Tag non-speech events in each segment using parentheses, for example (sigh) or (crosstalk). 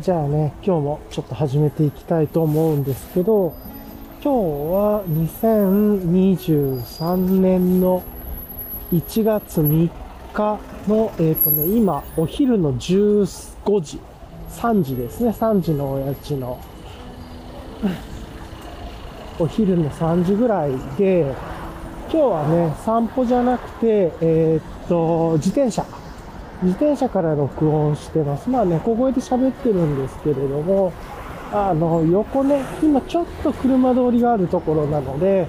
じゃあね、今日もちょっと始めていきたいと思うんですけど、今日は2023年の1月3日の、えっ、とね、今、お昼の15時、3時ですね、3時のおやちの、お昼の3時ぐらいで、今日はね、散歩じゃなくて、えっ、と、自転車。自転車から録音してます。まあね、小声で喋ってるんですけれども、あの、横ね、今ちょっと車通りがあるところなので、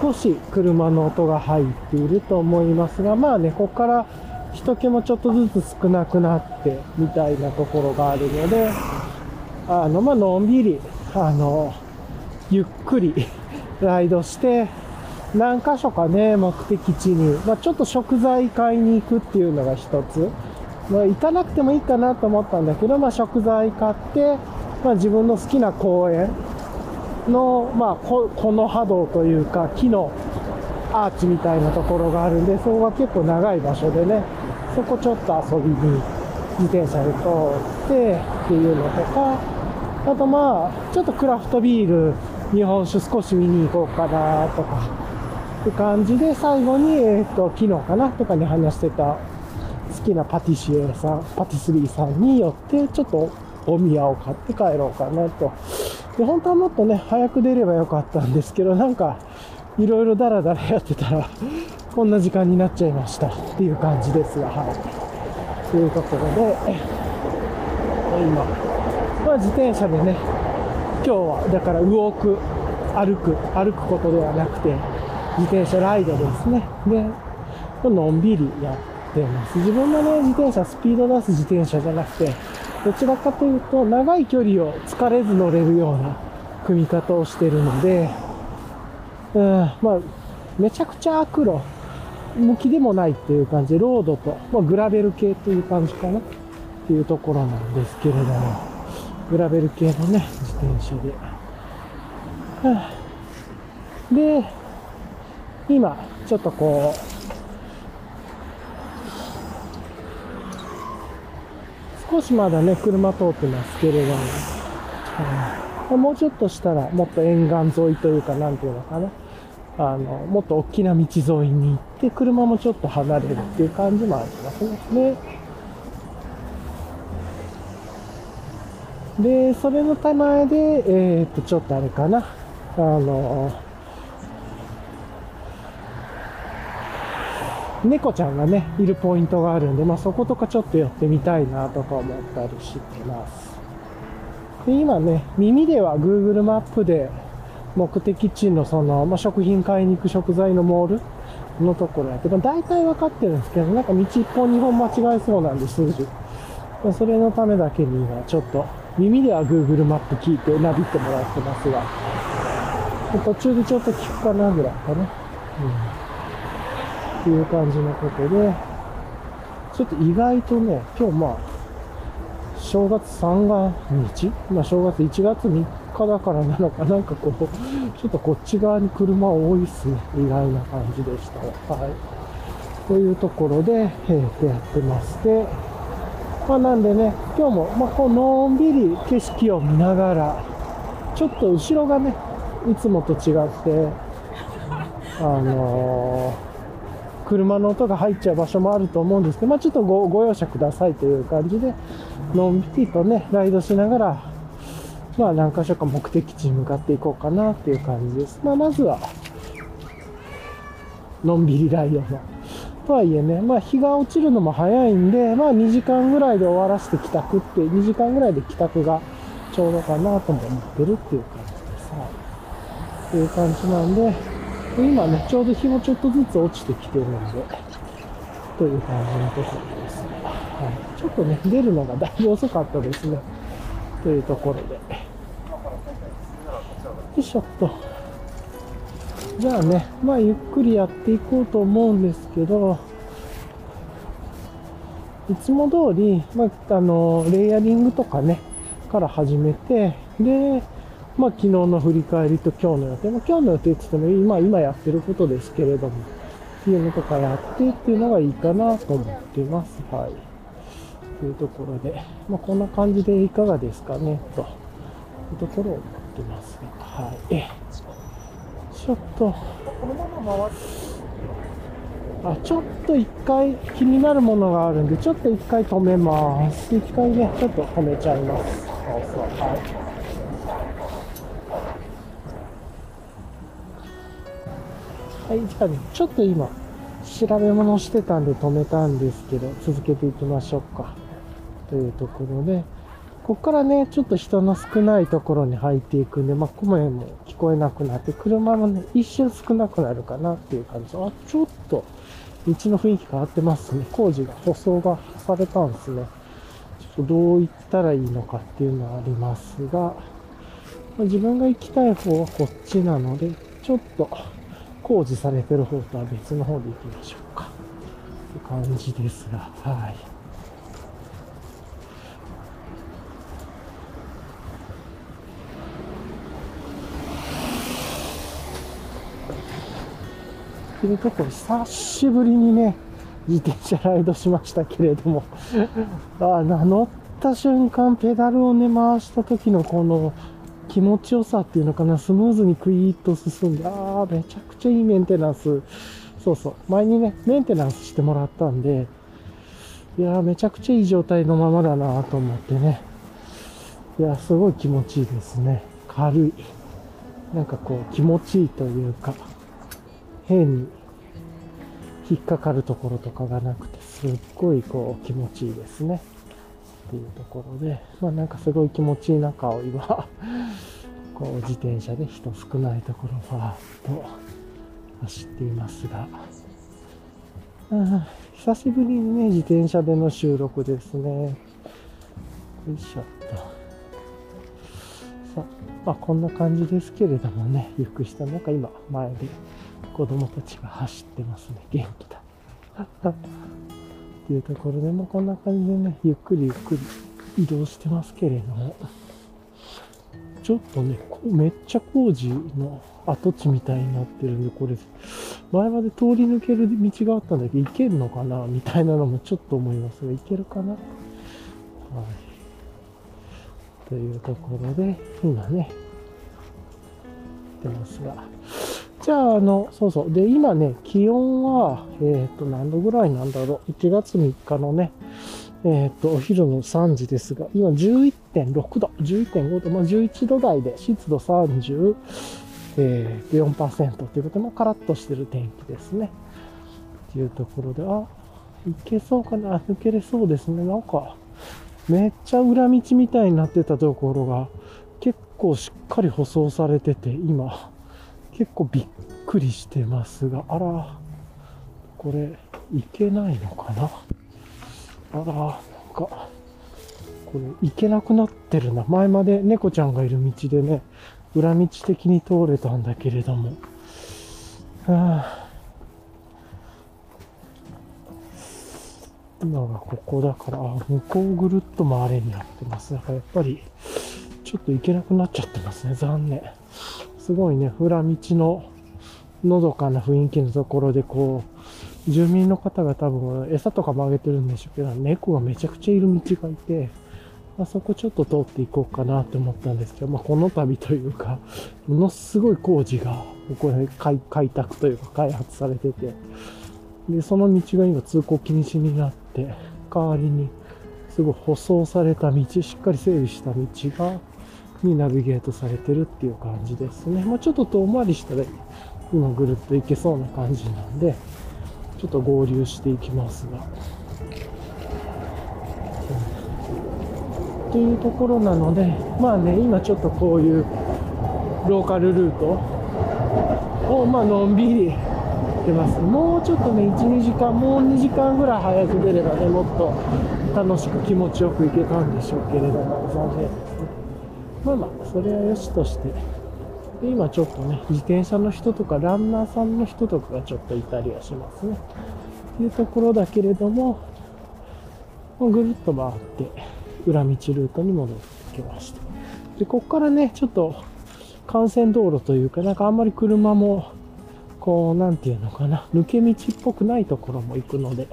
少し車の音が入っていると思いますが、まあね、ここから人気もちょっとずつ少なくなって、みたいなところがあるので、あの、まあ、のんびり、あの、ゆっくり (laughs) ライドして、何箇所かね、目的地に、まあ、ちょっと食材買いに行くっていうのが一つ。まあ、行かなくてもいいかなと思ったんだけど、まあ、食材買って、まあ、自分の好きな公園の、まあ、ここの波動というか、木のアーチみたいなところがあるんで、そこが結構長い場所でね、そこちょっと遊びに自転車で通ってっていうのとか、あとまあ、ちょっとクラフトビール、日本酒少し見に行こうかなとか、って感じで、最後に、えっ、と、昨日かなとかに話してた好きなパティシエさん、パティスリーさんによって、ちょっとお宮を買って帰ろうかなと。で、本当はもっとね、早く出ればよかったんですけど、なんか、いろいろダラダラやってたら、こんな時間になっちゃいましたっていう感じですが、はい。というところで、今、まあ自転車でね、今日はだから動く、歩く、歩くことではなくて、自転車ライドですね。で、のんびりやってます。自分のね、自転車、スピード出す自転車じゃなくて、どちらかというと、長い距離を疲れず乗れるような組み方をしてるので、うん、まあ、めちゃくちゃ悪路向きでもないっていう感じで、ロードと、まあ、グラベル系っていう感じかなっていうところなんですけれども、グラベル系のね、自転車で。はあで、今、ちょっとこう、少しまだね、車通ってますけれども、うんもうちょっとしたら、もっと沿岸沿いというか、なんていうのかな。あの、もっと大きな道沿いに行って、車もちょっと離れるっていう感じもありますね。で、それの手前で、えーっと、ちょっとあれかな。あの、猫ちゃんがね、いるポイントがあるんで、まあそことかちょっと寄ってみたいなとか思ったりしてます。で今ね、耳では Google マップで目的地のその、まあ、食品買いに行く食材のモールのところやけど、大体分かってるんですけど、なんか道一本二本間違えそうなんで数字。それのためだけに今ちょっと耳では Google マップ聞いてナビってもらってますが、途中でちょっと聞くかなぐらいかな。うんっていう感じのことで、ちょっと意外とね、今日まあ、正月三が日？まあ正月1月3日だからなのか、なんかこう、ちょっとこっち側に車多いっすね。意外な感じでした。はい。というところで、えーとやってまして、まあなんでね、今日も、まあこう、のんびり景色を見ながら、ちょっと後ろがね、いつもと違って、あのー車の音が入っちゃう場所もあると思うんですけど、まあ、ちょっとご容赦くださいという感じで、のんびりとね、ライドしながら、まあ何箇所か目的地に向かっていこうかなっていう感じです。まあまずは、のんびりライドの。とはいえね、まあ日が落ちるのも早いんで、まあ2時間ぐらいで終わらせて帰宅って、2時間ぐらいで帰宅がちょうどかなとも思ってるっていう感じです。はい。っていう感じなんで、今ね、ちょうど日もちょっとずつ落ちてきてるんで、という感じのところです。はい。ちょっとね、出るのがだいぶ遅かったですね。というところで。よいしょっと。じゃあね、まあゆっくりやっていこうと思うんですけど、いつも通り、まあ、あの、レイヤリングとかね、から始めて、で、まあ、昨日の振り返りと今日の予定、まあ、今日の予定って言っても、今、今やってることですけれども、っていうのとかやってっていうのがいいかなと思ってます。はい。というところで、まあ、こんな感じでいかがですかね、というところを思ってます、はい。ちょっと、このまま回すあ、ちょっと一回気になるものがあるんで、ちょっと一回止めます。一回ね、ちょっと止めちゃいます。そうそう、はい。はい、じゃあね、ちょっと今、調べ物してたんで止めたんですけど、続けていきましょうか。というところで、ここからね、ちょっと人の少ないところに入っていくんで、まあ、声も聞こえなくなって、車もね、一瞬少なくなるかなっていう感じ。あ、ちょっと、道の雰囲気変わってますね。工事が、舗装がされたんですね。ちょっとどう言ったらいいのかっていうのはありますが、自分が行きたい方はこっちなので、ちょっと工事されてる方とは別の方で行きましょうか。って感じですが、はい。っていうところ、久しぶりにね、自転車ライドしましたけれども (laughs) あ乗った瞬間、ペダルをね、回した時のこの気持ちよさっていうのかな、スムーズにクイーッと進んで、ああ、めちゃくちゃいいメンテナンス。そうそう、前にね、メンテナンスしてもらったんで、いや、めちゃくちゃいい状態のままだなと思ってね。いや、すごい気持ちいいですね。軽い。なんかこう、気持ちいいというか、変に引っかかるところとかがなくて、すっごいこう気持ちいいですね。っていうところで、まあなんかすごい気持ちいい中を今、こう自転車で人少ないところをファーッと走っていますが、あ久しぶりにね、自転車での収録ですね。よいしょっと。さあ、まあこんな感じですけれどもね、ゆっくりした中今前で子供たちが走ってますね。元気だ。(laughs) っていうところでもこんな感じでね、ゆっくりゆっくり移動してますけれども、ちょっとね、めっちゃ工事の跡地みたいになってるんで、これ、前まで通り抜ける道があったんだけど、行けるのかなみたいなのもちょっと思いますが、行けるかな？はい。というところで、今ね、出ますが、じゃあ、あの、そうそう。で、今ね、気温は、えっ、と、何度ぐらいなんだろう。1月3日のね、えっ、と、お昼の3時ですが、今11.6度、11.5度、まあ、11度台で、湿度30、えー、4%ということで、まあ、カラッとしてる天気ですね。っていうところで、あ、いけそうかな、抜けれそうですね。なんか、めっちゃ裏道みたいになってたところが、結構しっかり舗装されてて、今、結構びっくりしてますが、あら、これ、いけないのかな？あら、なんか、これ、行けなくなってるな。前まで猫ちゃんがいる道でね、裏道的に通れたんだけれども。はあ、今がここだから、あ向こうぐるっと回れになってます。だからやっぱり、ちょっと行けなくなっちゃってますね。残念。すごいね、裏道ののどかな雰囲気のところで、こう、住民の方が多分餌とかもあげてるんでしょうけど、猫がめちゃくちゃいる道がいて、あそこちょっと通っていこうかなって思ったんですけど、まあ、この度というか、ものすごい工事が、これ開開拓というか開発されてて、で、その道が今通行禁止になって、代わりに、すごい舗装された道、しっかり整備した道が、にナビゲートされてるっていう感じですね。まあ、ちょっと遠回りしたら今ぐるっと行けそうな感じなんで、ちょっと合流していきますが。というところなので、まあね、今ちょっとこういうローカルルートを、まあのんびり出ます。もうちょっとね、1、2時間、もう2時間ぐらい早く出ればね、もっと楽しく気持ちよく行けたんでしょうけれども、残念ですね。まあまあ、それはよしとして、で今ちょっとね、自転車の人とかランナーさんの人とかがちょっといたりはしますね。っていうところだけれども、ぐるっと回って、裏道ルートに戻ってきました。で、こっからね、ちょっと幹線道路というか、なんかあんまり車も、こう、なんていうのかな、抜け道っぽくないところも行くので、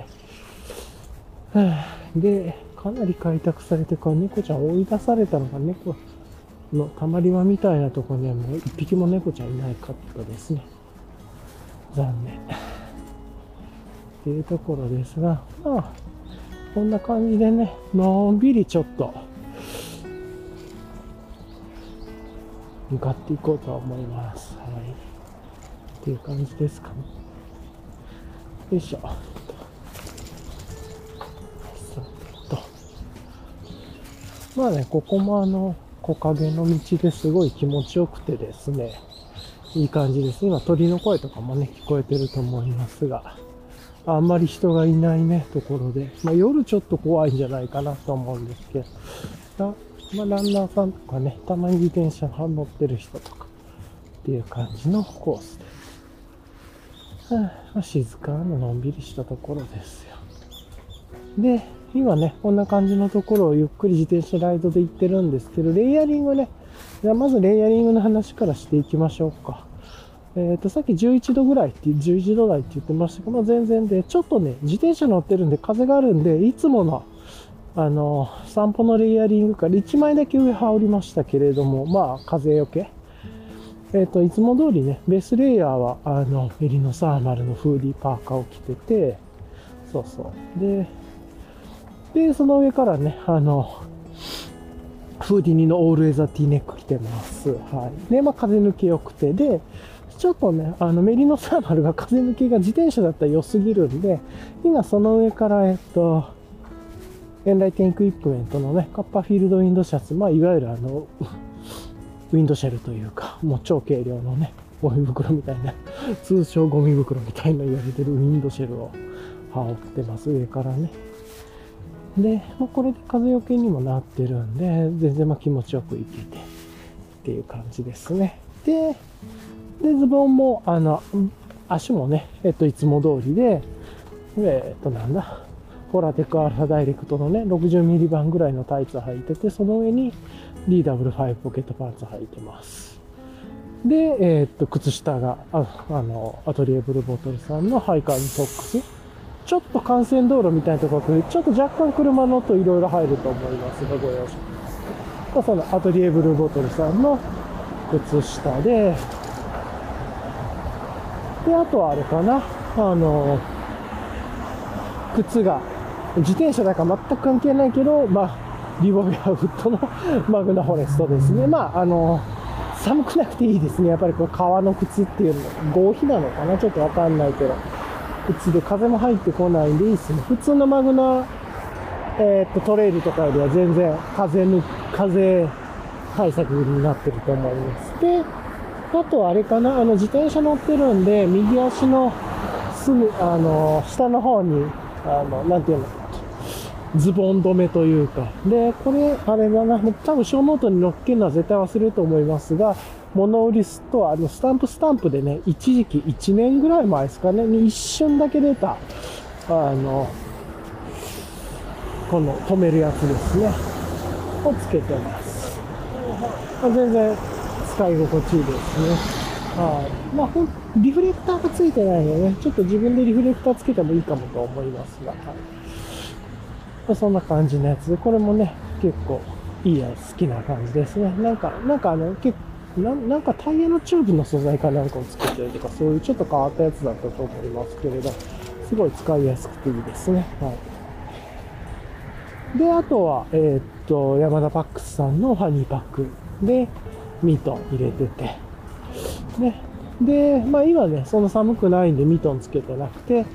で、かなり開拓されてから猫ちゃん追い出されたのが猫のたまり場みたいなとこにはもう一匹も猫ちゃんいないかったですね。残念。っていうところですが、まあ、こんな感じでね、のんびりちょっと、向かっていこうと思います。はい。っていう感じですかね。よいしょ。さてと。まあね、ここもあの、木陰の道ですごい気持ちよくてですね、いい感じです。今鳥の声とかもね、聞こえてると思いますが、あんまり人がいないね、ところで、まあ夜ちょっと怖いんじゃないかなと思うんですけど、まあランナーさんとかね、たまに自転車乗ってる人とかっていう感じのコースです。はあ、静かなのんびりしたところですよ。で、今ね、こんな感じのところをゆっくり自転車ライドで行ってるんですけど、レイヤリングね、じゃまずレイヤリングの話からしていきましょうか。えっ、ー、と、さっき11度ぐらいって、11度台って言ってましたけど、全然で、ちょっとね、自転車乗ってるんで風があるんで、いつもの、あの、散歩のレイヤリングから1枚だけ上羽織りましたけれども、まあ、風よけ。えっ、ー、と、いつも通りね、ベースレイヤーは、あの、エリノサーマルのフーディーパーカーを着てて、そうそう。で、で、その上からね、あの、フーディニのオールエザーティーネック着てます。はい。で、まあ、風抜け良くて、で、ちょっとね、あの、メリノサーマルが風抜けが自転車だったら良すぎるんで、今その上から、えっと、 Enlightened Equipment のね、 Copperfield Wind Shirt、まあ、いわゆるあの、ウィンドシェルというか、もう超軽量のね、ゴミ袋みたいな、通称ゴミ袋みたいな言われてるウィンドシェルを羽織ってます、上からね。で、まあ、これで風よけにもなってるんで、全然ま気持ちよくいけてっていう感じですね。で、で、ズボンも、あの、足もね、えっと、いつも通りで、えっと、なんだ、フォラテクアルファダイレクトのね、60ミリ版ぐらいのタイツ履いてて、その上に DW5 ポケットパンツ履いてます。で、え、っと、靴下が、ああの、アトリエブルボトルさんのハイカーズソックス。ちょっと幹線道路みたいなところちょっと若干車の音いろいろ入ると思いますが、ご容赦。そのアトリエブルボトルさんの靴下で、で、あとはあれかな、あの、靴が、自転車だか全く関係ないけど、まあ、リボビアウッドの (laughs) マグナフォレストですね。まあ、あの、寒くなくていいですね。やっぱりこう革の靴っていうの、合皮なのかな？ちょっとわかんないけど。靴で風も入ってこないんでいいですね。普通のマグナ、えー、っと、トレイルとかよりは全然風ぬ、風対策になってると思います。で、あとあれかな、あの、自転車乗ってるんで、右足のすぐ、あの、下の方に、あの、なんていうの、ズボン止めというか。で、これ、あれだな、多分ショーノートに載っけるのは絶対忘れると思いますが、物売りストアのスタンプスタンプでね、一時期1年ぐらい前ですかね、に一瞬だけ出た、あの、この止めるやつですね、をつけてます。全然使い心地いいですね。はい。まあ、リフレクターがついてないのでね、ちょっと自分でリフレクターつけてもいいかもと思いますが、はい。まあ、そんな感じのやつで、これもね、結構いいやつ、好きな感じですね。なんか、なんかあの、結構、ななんかタイヤのチューブの素材かなんかを作ってるとか、そういうちょっと変わったやつだったと思いますけれど、すごい使いやすくていいですね。はい。で、あとは、えー、っと、ヤマダパックスさんのハニーパックで、ミトン入れてて、ね。で、まあ今ね、そんな寒くないんでミトンつけてなくて、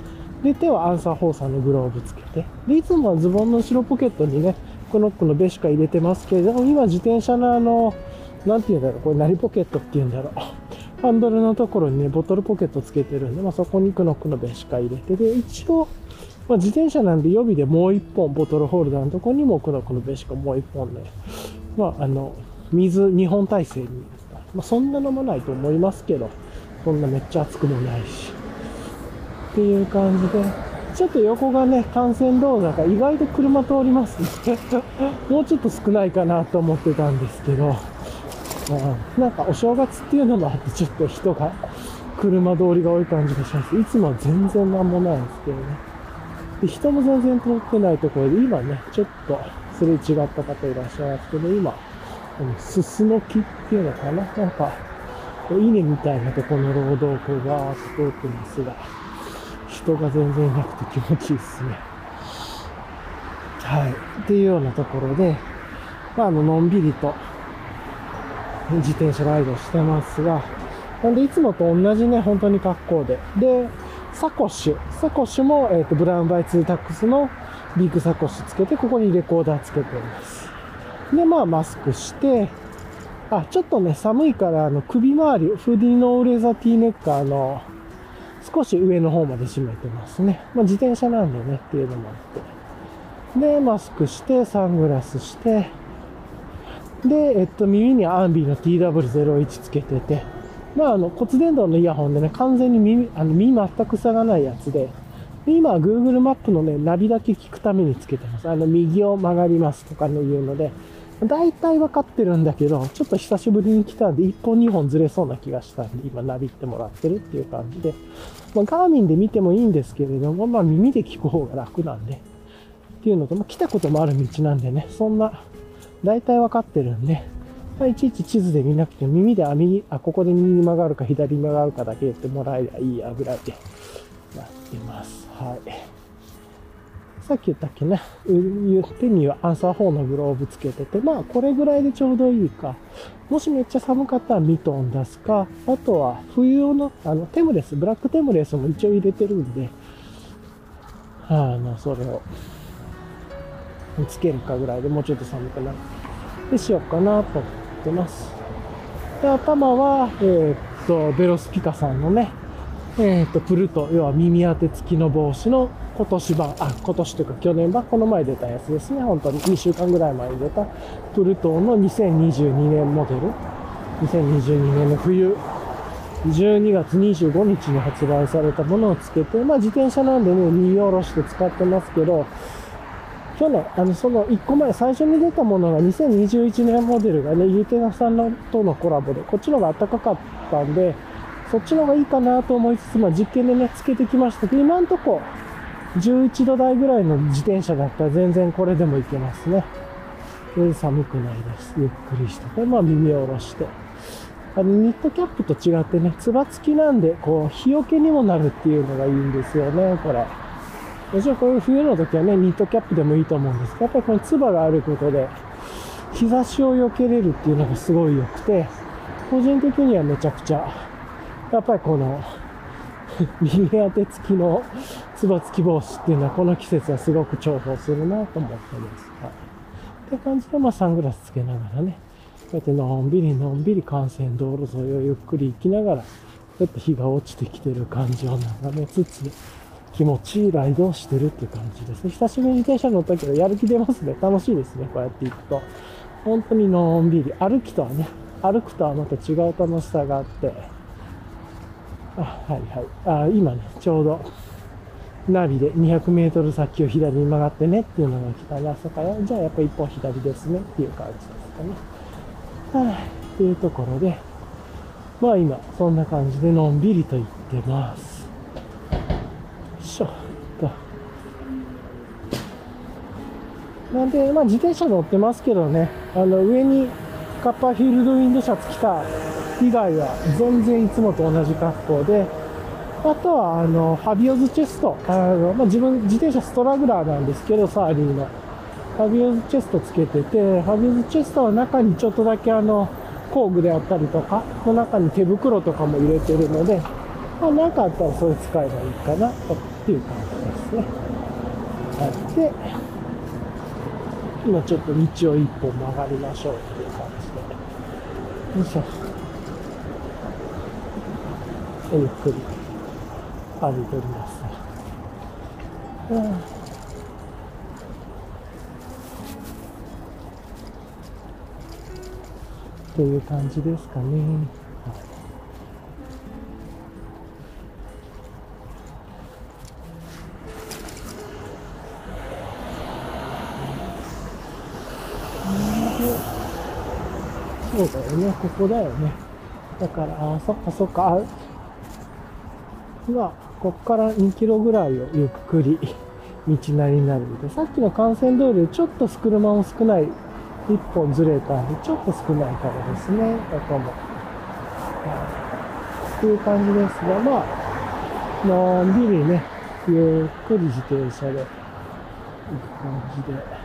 で、手はアンサー4さんのグローブつけて、で、いつもはズボンの後ろポケットにね、クノックのベシカ入れてますけれども、今自転車のあの、なんて言うんだろう、これ何ポケットって言うんだろう。(laughs) ハンドルのところにね、ボトルポケットつけてるんで、まあそこにクノックのベシカ入れて、で、一応、まあ、自転車なんで予備でもう一本ボトルホルダーのところにもクノックのベシカもう一本ね、まああの、水2本体制に、まあ、そんな飲まないと思いますけど、そんなめっちゃ熱くもないし。っていう感じで、ちょっと横がね、幹線道路だから意外と車通りますね。(laughs) もうちょっと少ないかなと思ってたんですけど、うん、なんかお正月っていうのもあってちょっと人が、車通りが多い感じがします。いつもは全然なんもないんですけどね。で人も全然通ってないところで、今ね、ちょっとすれ違った方いらっしゃいますけど、今、このすすの木っていうのかななんか、稲みたいなとこの労働校がーっと通ってますが、人が全然いなくて気持ちいいですね。はい。っていうようなところで、まあ、あの、のんびりと自転車ライドしてますが、なんでいつもと同じね、本当に格好で。で、サコッシュ。サコッシュも、えっ、ー、と、 brown by 2-tacs のビッグサコッシュつけて、ここにレコーダーつけております。で、まあ、マスクして、あ、ちょっとね、寒いから、あの、首周り、フディノーレザティーネッカーの、少し上の方まで締めてますね。まあ、自転車なんでね、っていうのもあって。で、マスクして、サングラスして、で、えっと、耳にアンビーの TW01 つけてて、まあ、あの、骨伝導のイヤホンでね、完全に耳、あの、耳全く塞がないやつで、で今は Google マップのね、ナビだけ聞くためにつけてます。あの、右を曲がりますとかね、言うので、大体分かってるんだけど、ちょっと久しぶりに来たんで、1本2本ずれそうな気がしたんで、今ナビってもらってるっていう感じで、まあ、ガーミンで見てもいいんですけれども、まあ耳で聞く方が楽なんで、っていうのと、まあ、来たこともある道なんでね、そんな、大体分かってるんで、まあ、いちいち地図で見なくて耳であ、右、あ、ここで右に曲がるか左に曲がるかだけ言ってもらえりゃいいやぐらいでやってます。はい。さっき言ったっけね、手にはアンサー4のグローブつけてて、まあこれぐらいでちょうどいいか。もしめっちゃ寒かったらミトン出すか、あとは冬用の、あの、テムレス、ブラックテムレスも一応入れてるんで、あの、それをつけるかぐらいでもうちょっと寒くなる。でしようかなと思ってます。で、頭は、えー、っと、ベロスピカさんのね、えー、っと、プルト、要は耳当て付きの帽子の今年版、あ、今年というか去年版、この前出たやつですね。本当に2週間ぐらい前に出た、プルトの2022年モデル。2022年の冬、12月25日に発売されたものをつけて、まあ自転車なんでね、荷下ろして使ってますけど、去年、あの、その1個前、最初に出たものが2021年モデルがね、ユーテナさんのとのコラボで、こっちの方が暖かかったんで、そっちの方がいいかなと思いつつ、まあ実験でね、つけてきましたけど、今んとこ、11度台ぐらいの自転車だったら全然これでもいけますね。全然寒くないです。ゆっくりして。で、まあ耳を下ろして。あの、ニットキャップと違ってね、つば付きなんで、こう、日よけにもなるっていうのがいいんですよね、これ。もちろんこういう冬の時はね、ニットキャップでもいいと思うんですけど、やっぱりこのつばがあることで、日差しを避けれるっていうのがすごい良くて、個人的にはめちゃくちゃ、やっぱりこの、(laughs) 耳当て付きのつば付き帽子っていうのはこの季節はすごく重宝するなと思ってます。はい。って感じで、まあサングラスつけながらね、こうやってのんびりのんびり幹線道路沿いをゆっくり行きながら、ちょっと日が落ちてきてる感じを眺めつつ、気持ちいいライドをしてるっていう感じですね。久しぶりに自転車乗ったけど、やる気出ますね。楽しいですね。こうやって行くと。本当にのんびり。歩きとはね、歩くとはまた違う楽しさがあって。あ、はいはい。あ、今ね、ちょうど、ナビで200メートル先を左に曲がってねっていうのが来たら、そこから、じゃあやっぱ一本左ですねっていう感じですかね。はい、っていうところで、まあ今、そんな感じでのんびりと行ってます。しょと。なんで、まあ自転車乗ってますけどね、あの上にカッパーフィールドウィンドシャツ着た以外は全然いつもと同じ格好で、あとは、あの、ハビオズチェスト。あの、まあ、自分、自転車ストラグラーなんですけど、サーリーの。ハビオズチェストつけてて、ハビオズチェストは中にちょっとだけあの、工具であったりとか、の中に手袋とかも入れてるので、まあ、かあったらそれ使えばいいかな、とっていう感じですね。はい。で、今ちょっと道を一本曲がりましょうっていう感じで。よいしょ。ゆっくり歩いております。うんという感じですかね。そうだよね、ここだよね。だから、あ、そっかそっか、あまあ、こっから2キロぐらいをゆっくり道なりになるんで、さっきの幹線道路でちょっと車も少ない、一本ずれたんで、ちょっと少ないからですね、ここも。っていう感じですが、まあ、のんびりね、ゆっくり自転車で行く感じで。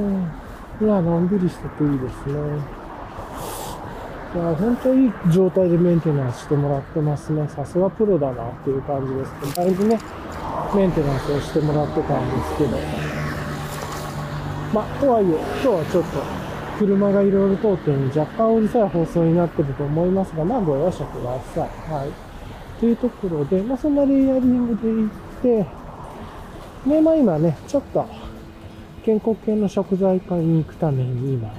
うん。いや、のんびりしてていいですね。いや、本当にいい状態でメンテナンスしてもらってますね。さすがプロだなっていう感じですけど、だいぶね、メンテナンスをしてもらってたんですけど。まあ、とはいえ、今日はちょっと、車がいろいろ通ってるので若干うるさい放送になってると思いますが、まあご容赦ください。はい。というところで、まあそんなレイヤリングで行って、ね、まあ今ね、ちょっと、健康系の食材買いに行くために今、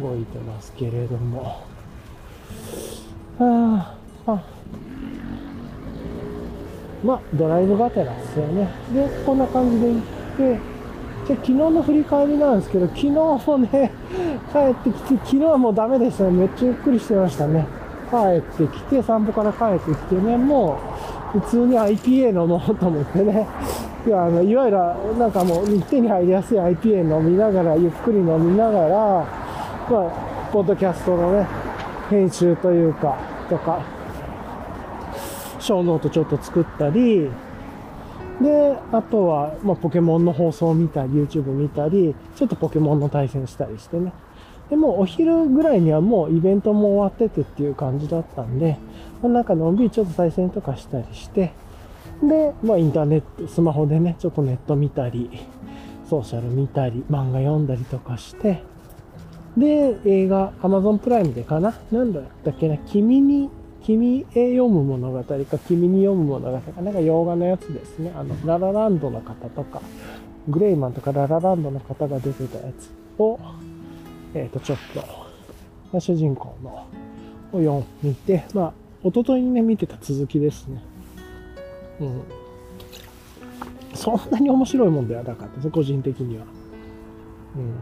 動いてますけれども。ああ、まあ、ドライブがてらですよね。で、こんな感じで行って、じゃ昨日の振り返りなんですけど、昨日もね、(laughs) 帰ってきて、昨日はもうダメでしたね。めっちゃゆっくりしてましたね。帰ってきて、散歩から帰ってきてね、もう、普通に IPA 飲もうと思ってね。いや、あの、いわゆる、なんかもう、手に入りやすい IPA 飲みながら、ゆっくり飲みながら、まあ、ポッドキャストのね、編集というか、とか、小ノートちょっと作ったり、で、あとは、まあ、ポケモンの放送を見たり、YouTube 見たり、ちょっとポケモンの対戦したりしてね。で、もお昼ぐらいにはもうイベントも終わっててっていう感じだったんで、まあ、なんかのんびりちょっと対戦とかしたりして、で、まあ、インターネット、スマホでね、ちょっとネット見たり、ソーシャル見たり、漫画読んだりとかして、で、映画、Amazon プライムでかな？なんだったっけな？君に、君へ読む物語か、君に読む物語か、なんか洋画のやつですね。あの、ララランドの方とか、グレイマンとかララランドの方が出てたやつを、えっ、ー、と、ちょっと、主人公の、を読みて、まあ、一昨日にね、見てた続きですね。うん。そんなに面白いもんではなかったです個人的には。うん。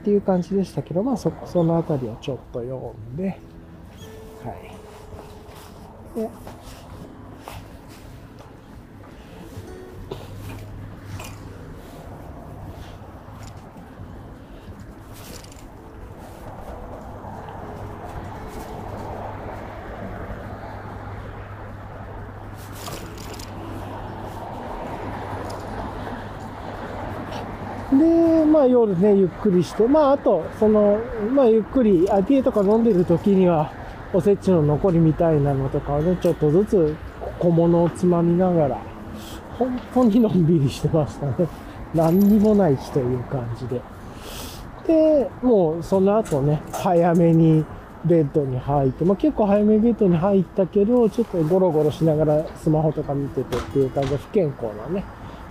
っていう感じでしたけど、まあそ、その辺りをちょっと読んで、はい。で、まあ夜ね、ゆっくりして、まああと、その、まあゆっくり、あ、ティーとか飲んでる時には、おせちの残りみたいなのとかをね、ちょっとずつ小物をつまみながら、本当にのんびりしてましたね。何にもない日という感じで。で、もうその後ね、早めにベッドに入って、まあ結構早めにベッドに入ったけど、ちょっとゴロゴロしながらスマホとか見ててっていう感じで不健康なね、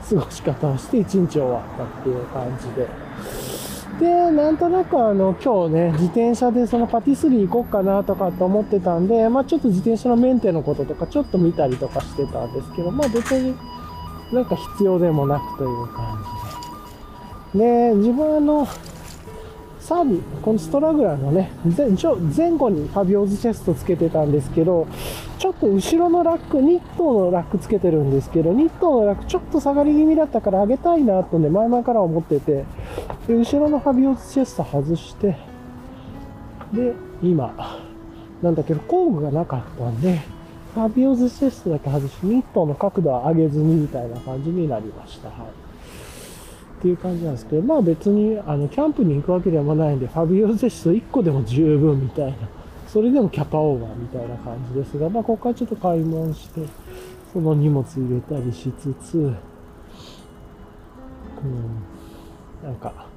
過ごし方をして一日終わったっていう感じで。で、なんとなくあの、今日ね、自転車でそのパティスリー行こっかなとかって思ってたんで、まあちょっと自転車のメンテのこととかちょっと見たりとかしてたんですけど、まあ別になんか必要でもなくという感じで。で、自分あの、サービこのストラグラーのね、前後にファビオーズチェストつけてたんですけど、ちょっと後ろのラック、ニットのラックつけてるんですけど、ニットのラックちょっと下がり気味だったから上げたいなとね、前々から思ってて、で後ろのファビオーズチェスト外して、で、今、なんだけど工具がなかったんで、ファビオーズチェストだけ外し、ニットの角度は上げずにみたいな感じになりました。はい。っていう感じなんですけど、まあ別に、あの、キャンプに行くわけでもないんで、ファビオゼット1個でも十分みたいな、それでもキャパオーバーみたいな感じですが、まあここからちょっと買い物して、その荷物入れたりしつつ、うん、なんか、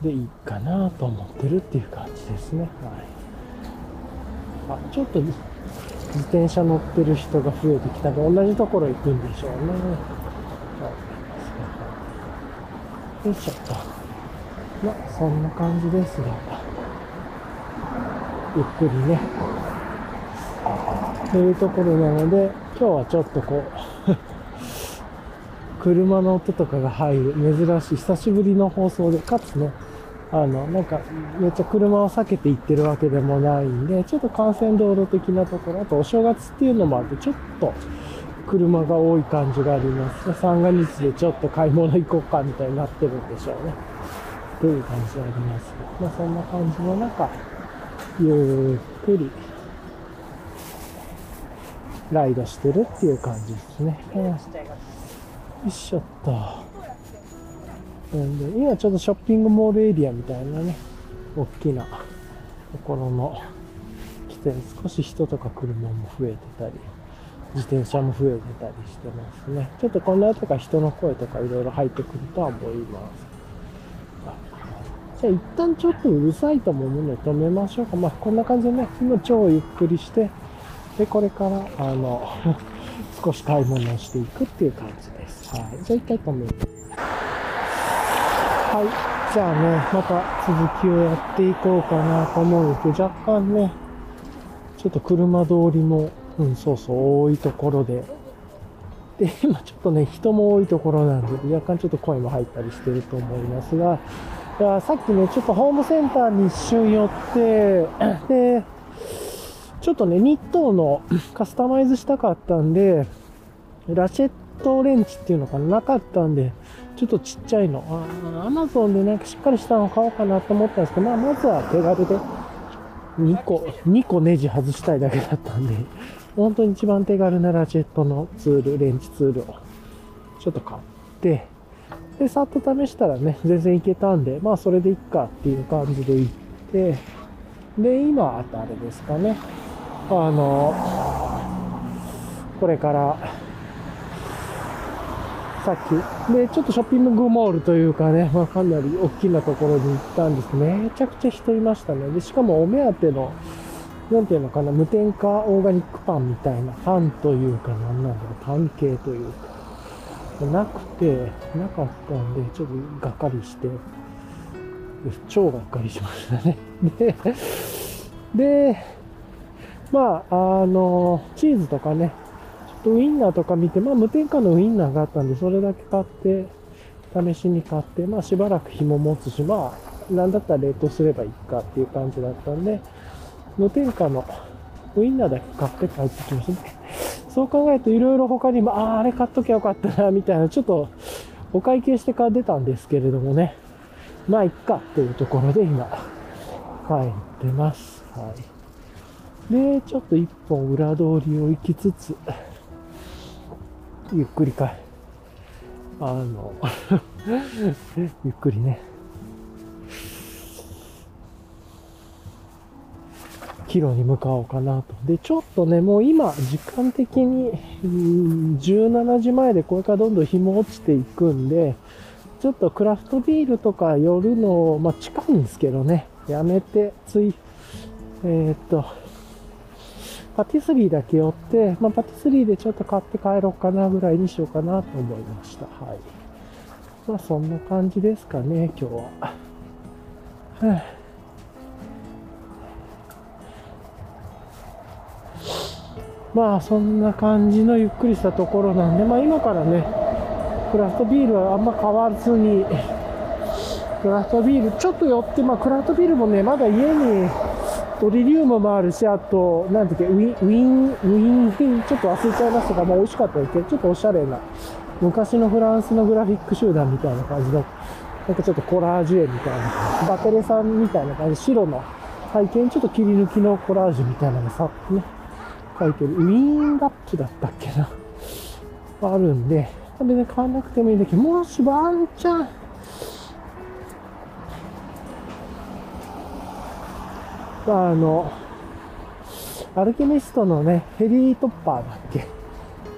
でいいかなと思ってるっていう感じですね。はい。あ、ちょっと自転車乗ってる人が増えてきたら同じところ行くんでしょうね。よいしょっと。まあ、そんな感じですが、ゆっくりね。というところなので、今日はちょっとこう (laughs) 車の音とかが入る珍しい久しぶりの放送で、かつね、あの、なんか、めっちゃ車を避けて行ってるわけでもないんで、ちょっと幹線道路的なところ、あとお正月っていうのもあって、ちょっと車が多い感じがあります。三が日でちょっと買い物行こうかみたいになってるんでしょうね。という感じがあります。まあそんな感じの中、ゆっくりライドしてるっていう感じですね。よいしょっと。なんで今ちょっとショッピングモールエリアみたいなね、大きなところの来て、少し人とか車も増えてたり、自転車も増えてたりしてますね。ちょっとこの後か人の声とかいろいろ入ってくるとは思います。じゃあ一旦ちょっとうるさいと思うので止めましょうか。まあこんな感じでね、今超ゆっくりして、で、これから、あの、(laughs) 少し買い物をしていくっていう感じです。はい。じゃあ一回止める。はい。じゃあね、また続きをやっていこうかなと思うんですけど、若干ね、ちょっと車通りも、うん、そうそう、多いところで、で、今ちょっとね、人も多いところなんで、若干ちょっと声も入ったりしてると思いますが、いやさっきね、ちょっとホームセンターに一瞬寄って、(clears throat) で、ちょっとね、ニットのカスタマイズしたかったんで、ラチェットレンチっていうのかななかったんで、ちょっとちっちゃいの。アマゾンでなんかしっかりしたの買おうかなと思ったんですけど、まあ、まずは手軽で2個、2個ネジ外したいだけだったんで、本当に一番手軽なラチェットのツール、レンチツールをちょっと買って、で、さっと試したらね、全然いけたんで、まあそれでいっかっていう感じで行って、で、今、あとあれですかね、あの、これから、さっき、で、ちょっとショッピングモールというかね、まあ、かなり大きなところに行ったんですけどめちゃくちゃ人いましたね。で、しかもお目当ての、なんていうのかな、無添加オーガニックパンみたいな、パンというか、なんなんだろう、パン系というか、なくて、なかったんで、ちょっとがっかりして、超がっかりしましたね。(laughs) で、で、まあ、あの、チーズとかね、ちょっとウインナーとか見て、まあ無添加のウインナーがあったんで、それだけ買って、試しに買って、まあしばらく日も持つし、まあ、なんだったら冷凍すればいいかっていう感じだったんで、無添加のウインナーだけ買って帰ってきましたね。そう考えるといろいろ他にも、ああ、あれ買っときゃよかったな、みたいな、ちょっとお会計してから出たんですけれどもね、まあいっかっていうところで今、帰ってます。はい。で、ちょっと一本裏通りを行きつつ、ゆっくりか。あの、(laughs) ゆっくりね。帰路に向かおうかなと。で、ちょっとね、もう今、時間的に、17時前でこれからどんどん日も落ちていくんで、ちょっとクラフトビールとか寄るのを、まあ近いんですけどね、やめて、つい、えーっと、パティスリーだけ寄って、まあ、パティスリーでちょっと買って帰ろうかなぐらいにしようかなと思いました。はい。まあ、そんな感じですかね、今日は。はあまあ、そんな感じのゆっくりしたところなんで、まあ、今からね、クラフトビールはあんま変わらずに、クラフトビール、ちょっと寄って、まあ、クラフトビールもね、まだ家に、トリリウムもあるし、あと、なんだっけ、ウィン、ウィン、ウィン、ちょっと忘れちゃいましたが、まあ美味しかったですけ。ど、ちょっとおしゃれな、昔のフランスのグラフィック集団みたいな感じの、なんかちょっとコラージュ絵みたいな、バテレさんみたいな感じ、白の背景にちょっと切り抜きのコラージュみたいなのがさね、書いてる、ウィーンラップだったっけな、あるんで、別に買わなくてもいいんだけど、もしワンチャン、あの、アルケミストのね、ヘリートッパーだっけ。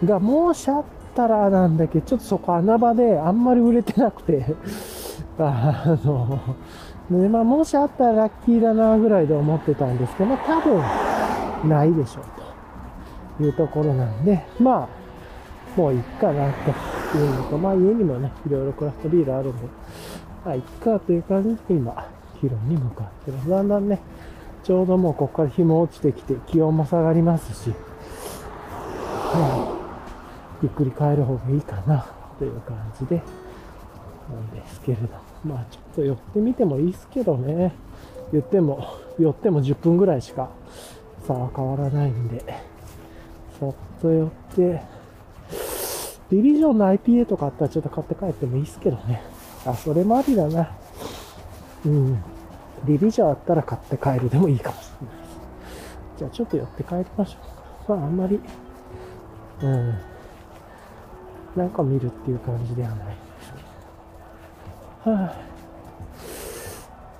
が、もしあったらなんだけ。ど、ちょっとそこ穴場であんまり売れてなくて、(laughs) あの、ね、まあ、もしあったらラッキーだなぐらいで思ってたんですけど、まあ、多分、ないでしょうと。いうところなんで、まあ、もういいかなというのと、まあ、家にもね、いろいろクラフトビールあるんで、まあ、いっかという感じで今、帰路に向かってます。だんだんね、ちょうどもうここから日も落ちてきて気温も下がりますし、うんゆっくり帰る方がいいかなという感じで、なんですけれど。まあちょっと寄ってみてもいいですけどね。言っても、寄っても10分ぐらいしか差は変わらないんで、そっと寄って、ディビジョンの IPA とかあったらちょっと買って帰ってもいいですけどね。あ、それもありだな。うん。ディビジョンあったら買って帰るでもいいかもしれない。じゃあちょっと寄って帰りましょうか。まああんまり、うん。なんか見るっていう感じではないですけど。はあ、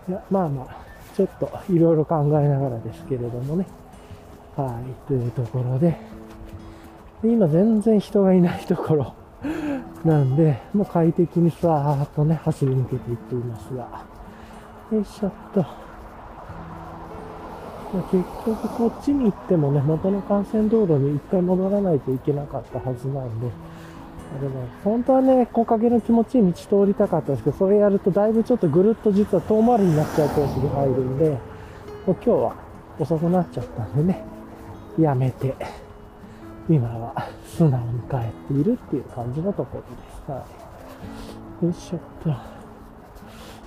いや、まあまあ、ちょっといろいろ考えながらですけれどもね。はい、というところで、で今全然人がいないところなんで、もう快適にさーっとね、走り抜けていっていますが、よいしょっと。ま、結局こっちに行ってもね、元の幹線道路に一回戻らないといけなかったはずなんで、でも、本当はね、木陰の気持ちいい道通りたかったんですけど、それやるとだいぶちょっとぐるっと実は遠回りになっちゃうコースに入るんで、もう今日は遅くなっちゃったんでね、やめて、今は素直に帰っているっていう感じのところです。はい。よいしょっと。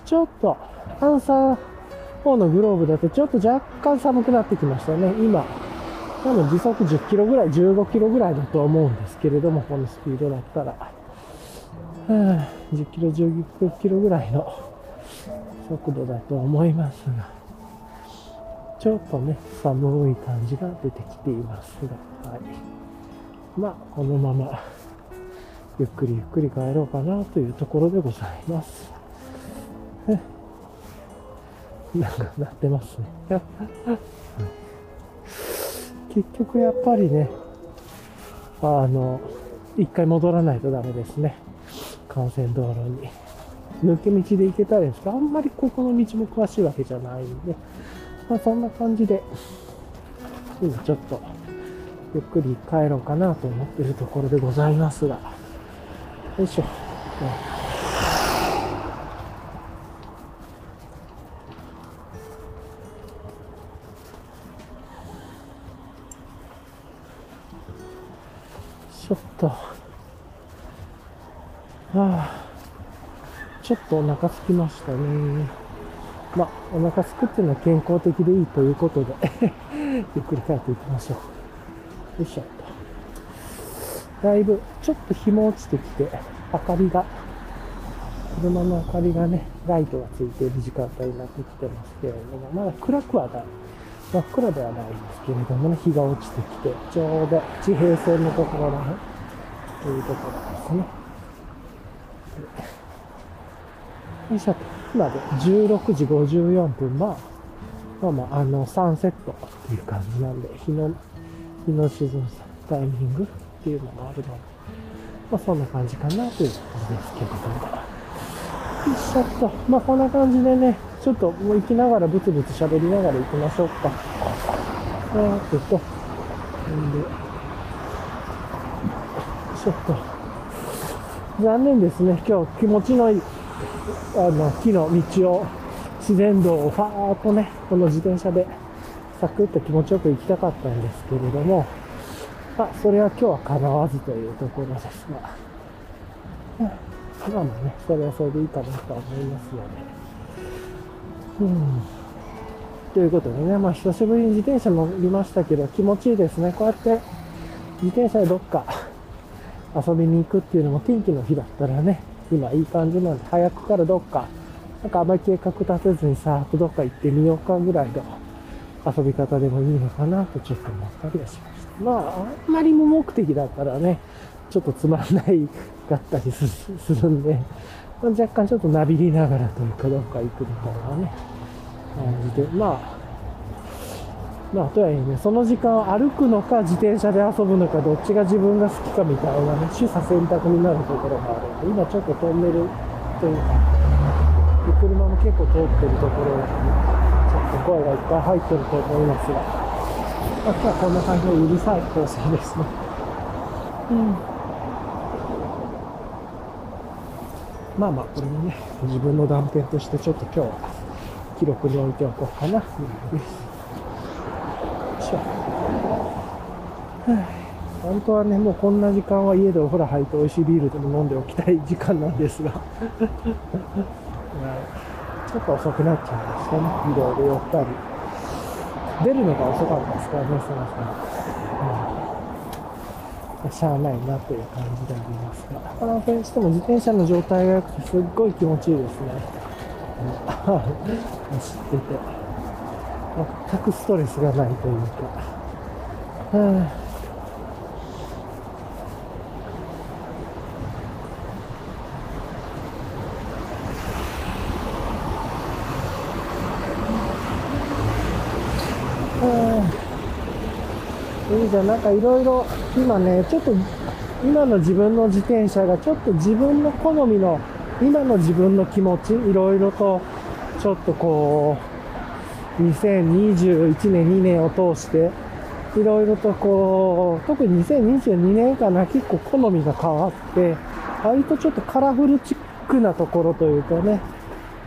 ちょっと、アンサー4のグローブだとちょっと若干寒くなってきましたね。今、多分時速10キロぐらい、15キロぐらいだと思うんですけれども、このスピードだったら。10キロ、15キロぐらいの速度だと思いますが、ちょっとね、寒い感じが出てきていますが、はい。まあ、このまま、ゆっくりゆっくり帰ろうかなというところでございます。(laughs) なんか鳴ってますね。(laughs) 結局やっぱりね、あの、一回戻らないとダメですね。幹線道路に。抜け道で行けたらですかあんまりここの道も詳しいわけじゃないんで、まあそんな感じで、今ちょっと、ゆっくり帰ろうかなと思ってるところでございますが、よいしょ。ちょっと、はあ、ちょっとお腹すきましたね。まあ、お腹すくっていうのは健康的でいいということで (laughs) ゆっくり帰っていきましょう。よいしょっと。だいぶ、ちょっと日も落ちてきて、明かりが、車の明かりがね、ライトがついている時間帯になってきてますけれども、まだ暗くはない。真っ暗ではないんですけれどもね、日が落ちてきて、ちょうど地平線のところの、というところですね。よいしょと。今で16時54分、まあ、まあまあ、あの、サンセットっていう感じなんで、日の、日の沈むタイミングっていうのもあるので、まあそんな感じかなというところですけれども。よいしょっと。まあこんな感じでね、ちょっともう行きながらブツブツ喋りながら行きましょうか。えーっと、んで、ちょっと、残念ですね。今日気持ちのいい、あの、木の道を、自然道をファーっとね、この自転車でサクッと気持ちよく行きたかったんですけれども、まあ、それは今日は叶わずというところですが、まあまあね、それはそれでいいかなと思いますので。うん。ということでね、まあ久しぶりに自転車乗りましたけど、気持ちいいですね。こうやって自転車でどっか遊びに行くっていうのも天気の日だったらね、今いい感じなんで、早くからどっか、なんかあまり計画立てずにさーっとどっか行ってみようかぐらいの遊び方でもいいのかなとちょっと思ったりはしました。まあ、あんまり無目的だったらね、ちょっとつまんないかったりするんでま、若干ちょっとなびりながらというか、どっか行くみたいなね、感じで、まあ、まあ、とはいえね、その時間を歩くのか、自転車で遊ぶのか、どっちが自分が好きかみたいなね、取捨選択になるところがあるんで、今ちょっとトンネルというか、車も結構通ってるところなんで、ちょっと声がいっぱい入ってると思いますが、まあ、今日はこんな感じでうるさい放送ですね。うんまあまあ、これもね、自分の断片としてちょっと今日は記録に置いておこうかな、です。よいしょ。は本当はね、もうこんな時間は家でお風呂入って美味しいビールでも飲んでおきたい時間なんですが、(laughs) ちょっと遅くなっちゃいましたね。いろいろ寄ったり。出るのが遅かったですからね、そもそも。しゃあないなという感じでありますが。このにしても自転車の状態が良くてすっごい気持ちいいですね。走ってて。全くストレスがないというか。はあいいじゃ、なんかいろいろ、今ね、ちょっと、今の自分の自転車がちょっと自分の好みの、今の自分の気持ち、いろいろと、ちょっとこう、2021年、2年を通して、いろいろとこう、特に2022年かな、結構好みが変わって、割とちょっとカラフルチックなところというかね、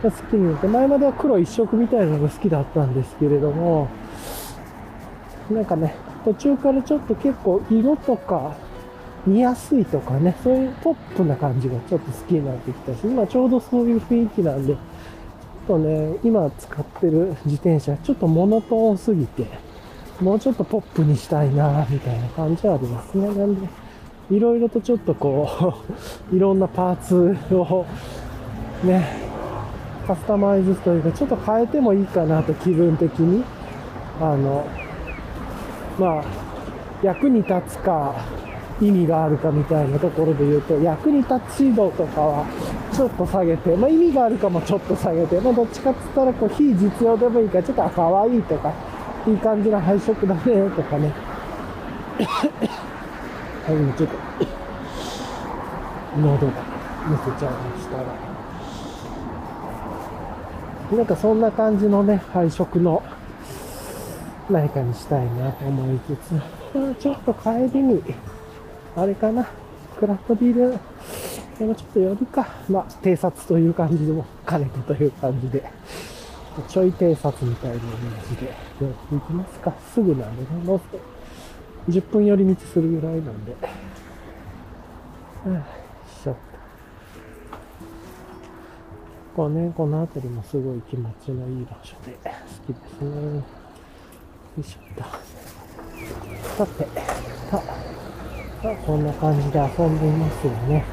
好きになって、前までは黒一色みたいなのが好きだったんですけれども、なんかね、途中からちょっと結構色とか見やすいとかね、そういうポップな感じがちょっと好きになってきたし、今ちょうどそういう雰囲気なんで、ちょっとね、今使ってる自転車、ちょっとモノトーンすぎて、もうちょっとポップにしたいな、みたいな感じはありますね。なんで、いろいろとちょっとこう、(laughs) いろんなパーツを、ね、カスタマイズというか、ちょっと変えてもいいかなと気分的に、あの、まあ、役に立つか、意味があるかみたいなところで言うと、役に立ち度とかはちょっと下げて、まあ意味があるかもちょっと下げて、まあどっちかっつったらこう非実用でもいいから、ちょっと可愛いとか、いい感じの配色だねとかね。はい、ちょっと、喉がむせちゃいましたが。なんかそんな感じのね、配色の何かにしたいなと思いつつ、ちょっと帰りに、あれかな、クラフトビール、でもちょっと寄るか、まあ、偵察という感じでも兼ねてという感じで、ちょい偵察みたいなイメージで寄っていきますか。すぐなんでね、もう10分寄り道するぐらいなんで。よいしょっと。こうね、この辺りもすごい気持ちのいい場所で好きですね。よいしょっと。さて、さあ、こんな感じで遊んでいますよね。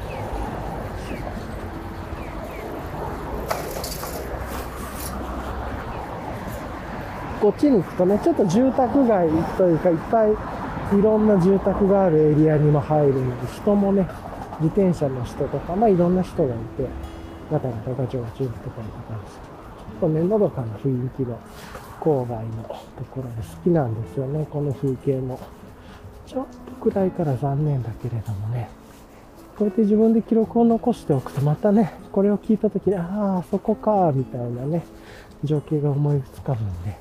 こっちに行くとね、ちょっと住宅街というか、いっぱいいろんな住宅があるエリアにも入るので、人もね、自転車の人とか、まあいろんな人がいて、ガタガタガチョガチョとかいう感じ。ちょっとね、のどかな雰囲気の郊外のところで好きなんですよね、この風景も。ちょっと暗いから残念だけれどもね。こうやって自分で記録を残しておくとまたね、これを聞いた時に、ああ、そこか、みたいなね、情景が思いつかぶんで、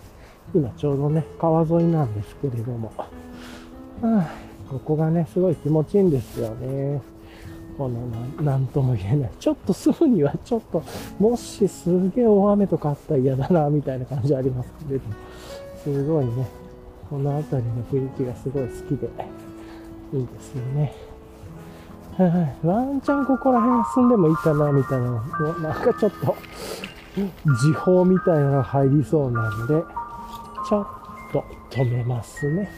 今ちょうどね、川沿いなんですけれども、ああ、ここがね、すごい気持ちいいんですよね。このなんとも言えない。ちょっとすぐにはちょっと、もしすげえ大雨とかあったら嫌だな、みたいな感じありますけれども、すごいね、この辺りの雰囲気がすごい好きで、いいですよね。はい、ワンチャンここら辺住んでもいいかな、みたいなの、なんかちょっと、時報みたいなのが入りそうなんで、ちょっと止めますね。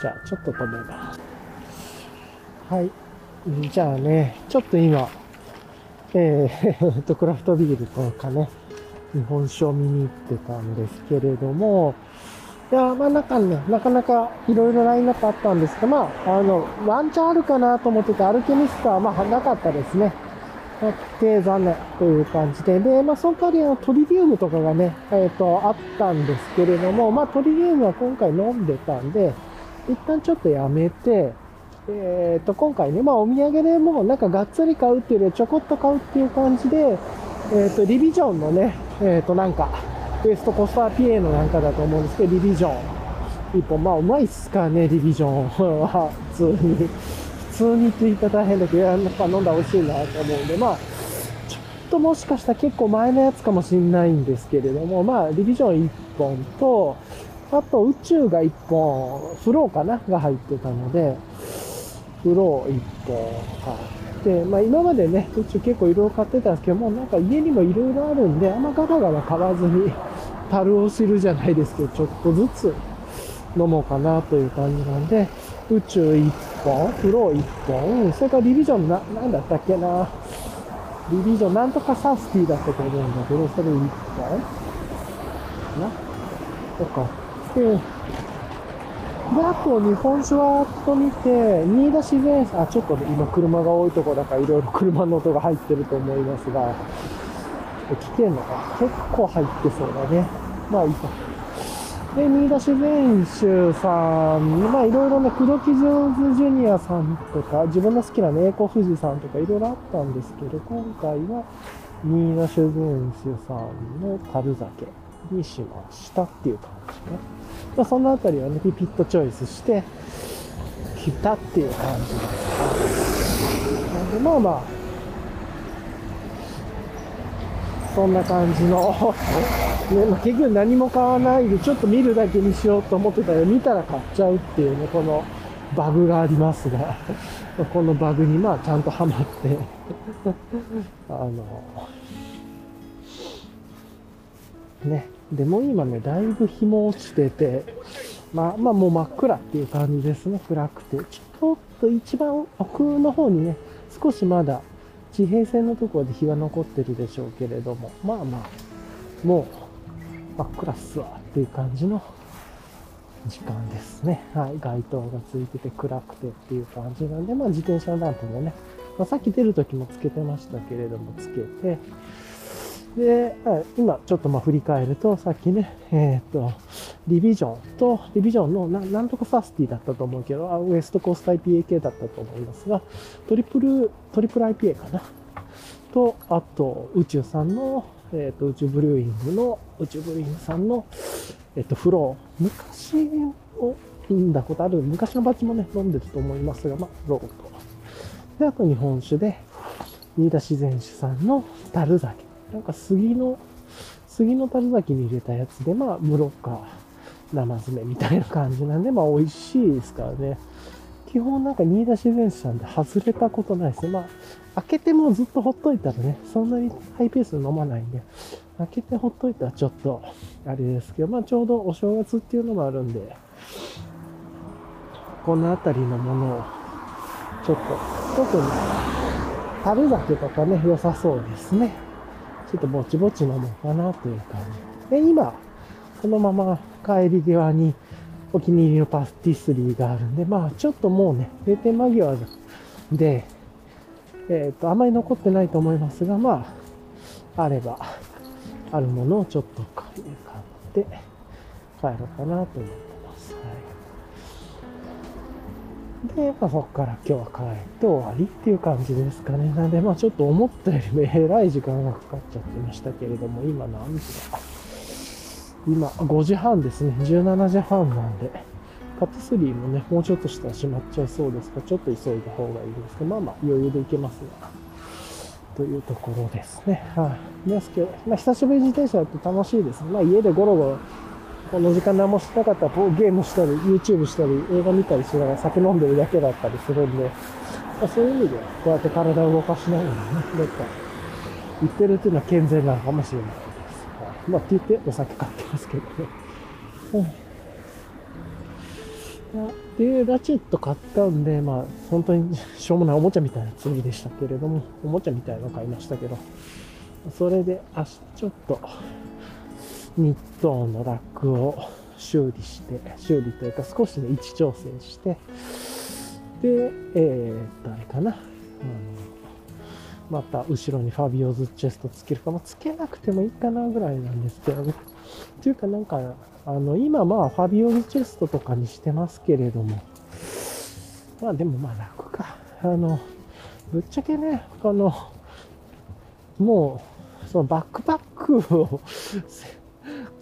じゃあ、ちょっと止めます。はい。じゃあね、ちょっと今、えー、(laughs) と、クラフトビールとかね、日本酒を見に行ってたんですけれども、いや、まあなんかね、なかなかいろいろラインナップあったんですけど、まあ、あの、ワンチャンあるかなと思ってて、アルケミストはまあなかったですね。なく残念という感じで。で、まあその代わりあのトリリウムとかがね、えっ、ー、と、あったんですけれども、まあトリリウムは今回飲んでたんで、一旦ちょっとやめて、えっ、と、今回ね、まあお土産でもうなんかがっつり買うっていうよりはちょこっと買うっていう感じで、えっ、ー、と、リビジョンのね、えっ、と、なんか、ウエストコスターピエのなんかだと思うんですけど、リビジョン。一本、まあうまいっすかね、リビジョンは、普通に。普通にって言い方変だけど、やっぱ飲んだら美味しいなと思うんで、まあ、ちょっともしかしたら結構前のやつかもしれないんですけれども、まあ、リビジョン1本と、あと宇宙が1本、フローかなが入ってたので、フロー1本買って、まあ今までね、宇宙結構いろいろ買ってたんですけども、なんか家にもいろいろあるんで、あんまガバガバ買わずに、樽を知るじゃないですけど、ちょっとずつ飲もうかなという感じなんで、宇宙1本、フロー1本、それからリビジョンな、なんだったっけな、リビジョン、なんとかサスティだったと思うんだけど、それ1本。な？とか。で、で、あと日本酒はっと見て、新田自然あ、ちょっとね、今車が多いとこだからいろいろ (laughs) 車の音が入ってると思いますが、聞けんのか？結構入ってそうだね。まあいいか。で、新田自然酒さん、まあいろいろね、黒木上手ジュニアさんとか、自分の好きなね、栄光富士さんとかいろいろあったんですけど、今回は新田自然酒さんの樽酒にしましたっていう感じね。まあ、そのあたりはね、ピピッとチョイスして、来たっていう感じです。なんで、まあまあ、そんな感じの、ねまあ、結局何も買わないで、ちょっと見るだけにしようと思ってたら、見たら買っちゃうっていうね、このバグがありますが、(laughs) このバグにまあちゃんとハマって、(laughs) あの、ね、でも今ね、だいぶ日も落ちてて、まあまあもう真っ暗っていう感じですね、暗くて。ちょっと一番奥の方にね、少しまだ地平線のところで日は残ってるでしょうけれども、まあまあ、もう真っ暗っすわっていう感じの時間ですね。はい。街灯がついてて暗くてっていう感じなんで、まあ自転車のランプもね、まあ、さっき出る時もつけてましたけれども、つけて、で、今ちょっとま振り返ると、さっきね、えっ、ー、と、リビジョンと、リビジョンのなんとかサスティだったと思うけど、あウエストコースト IPA 系だったと思いますが、トリプル、トリプル IPA かな？と、あと、宇宙さんの、えっ、ー、と、宇宙ブリューイングの、宇宙ブリューイングさんの、えっ、ー、と、フロー。昔を飲んだことある、昔のバッチもね、飲んでると思いますが、まあ、ローと。で、あと日本酒で、新田自然酒さんの樽酒。なんか杉の、杉の樽酒に入れたやつで、まあ、ムロか、生詰めみたいな感じなんで、まあ、美味しいですからね。基本なんか新田自然さんで外れたことないですね。まあ、開けてもずっとほっといたらね、そんなにハイペースで飲まないんで、開けてほっといたらちょっと、あれですけど、まあ、ちょうどお正月っていうのもあるんで、この辺りのものを、ちょっと、特に、樽酒とかね、良さそうですね。ちょっとぼちぼち飲もうかなという感じ。で、今、このまま帰り際にお気に入りのパティスリーがあるんで、まあちょっともうね、閉店間際で、えっ、ー、と、あまり残ってないと思いますが、まあ、あれば、あるものをちょっと買って帰ろうかなと思ってます。はい。で、まあ、そこから今日は帰って終わりっていう感じですかね。なんで、まあちょっと思ったよりもえらい時間がかかっちゃってましたけれども、今何時だ？今5時半ですね。17時半なんで、パティスリーもね、もうちょっとしたら閉まっちゃいそうですから、ちょっと急いだ方がいいですけど、まあまあ余裕でいけますが、というところですね。はい、ですけど、まあ久しぶりに自転車だと楽しいです。まあ家でゴロゴロ、この時間何もしなかったら、ゲームしたり、YouTube したり、映画見たりしながら酒飲んでるだけだったりするんで、まあ、そういう意味では、こうやって体を動かしながらね、どっか行ってるっていうのは健全なのかもしれない。まあ、って言ってお酒買ってますけどね。うん、で、ラチェット買ったんで、まあ、本当にしょうもないおもちゃみたいな釣りでしたけれども、おもちゃみたいなの買いましたけど、それで明日ちょっと、ニットのラックを修理して、修理というか少しね、位置調整して、で、えー、っと、あれかな、また後ろにファビオズチェストつけるか、まあ、つけなくてもいいかなぐらいなんですけどね。というかなんか、あの、今まあファビオズチェストとかにしてますけれども、まあでもまあ楽か。あの、ぶっちゃけね、あの、もう、そのバックパックを (laughs)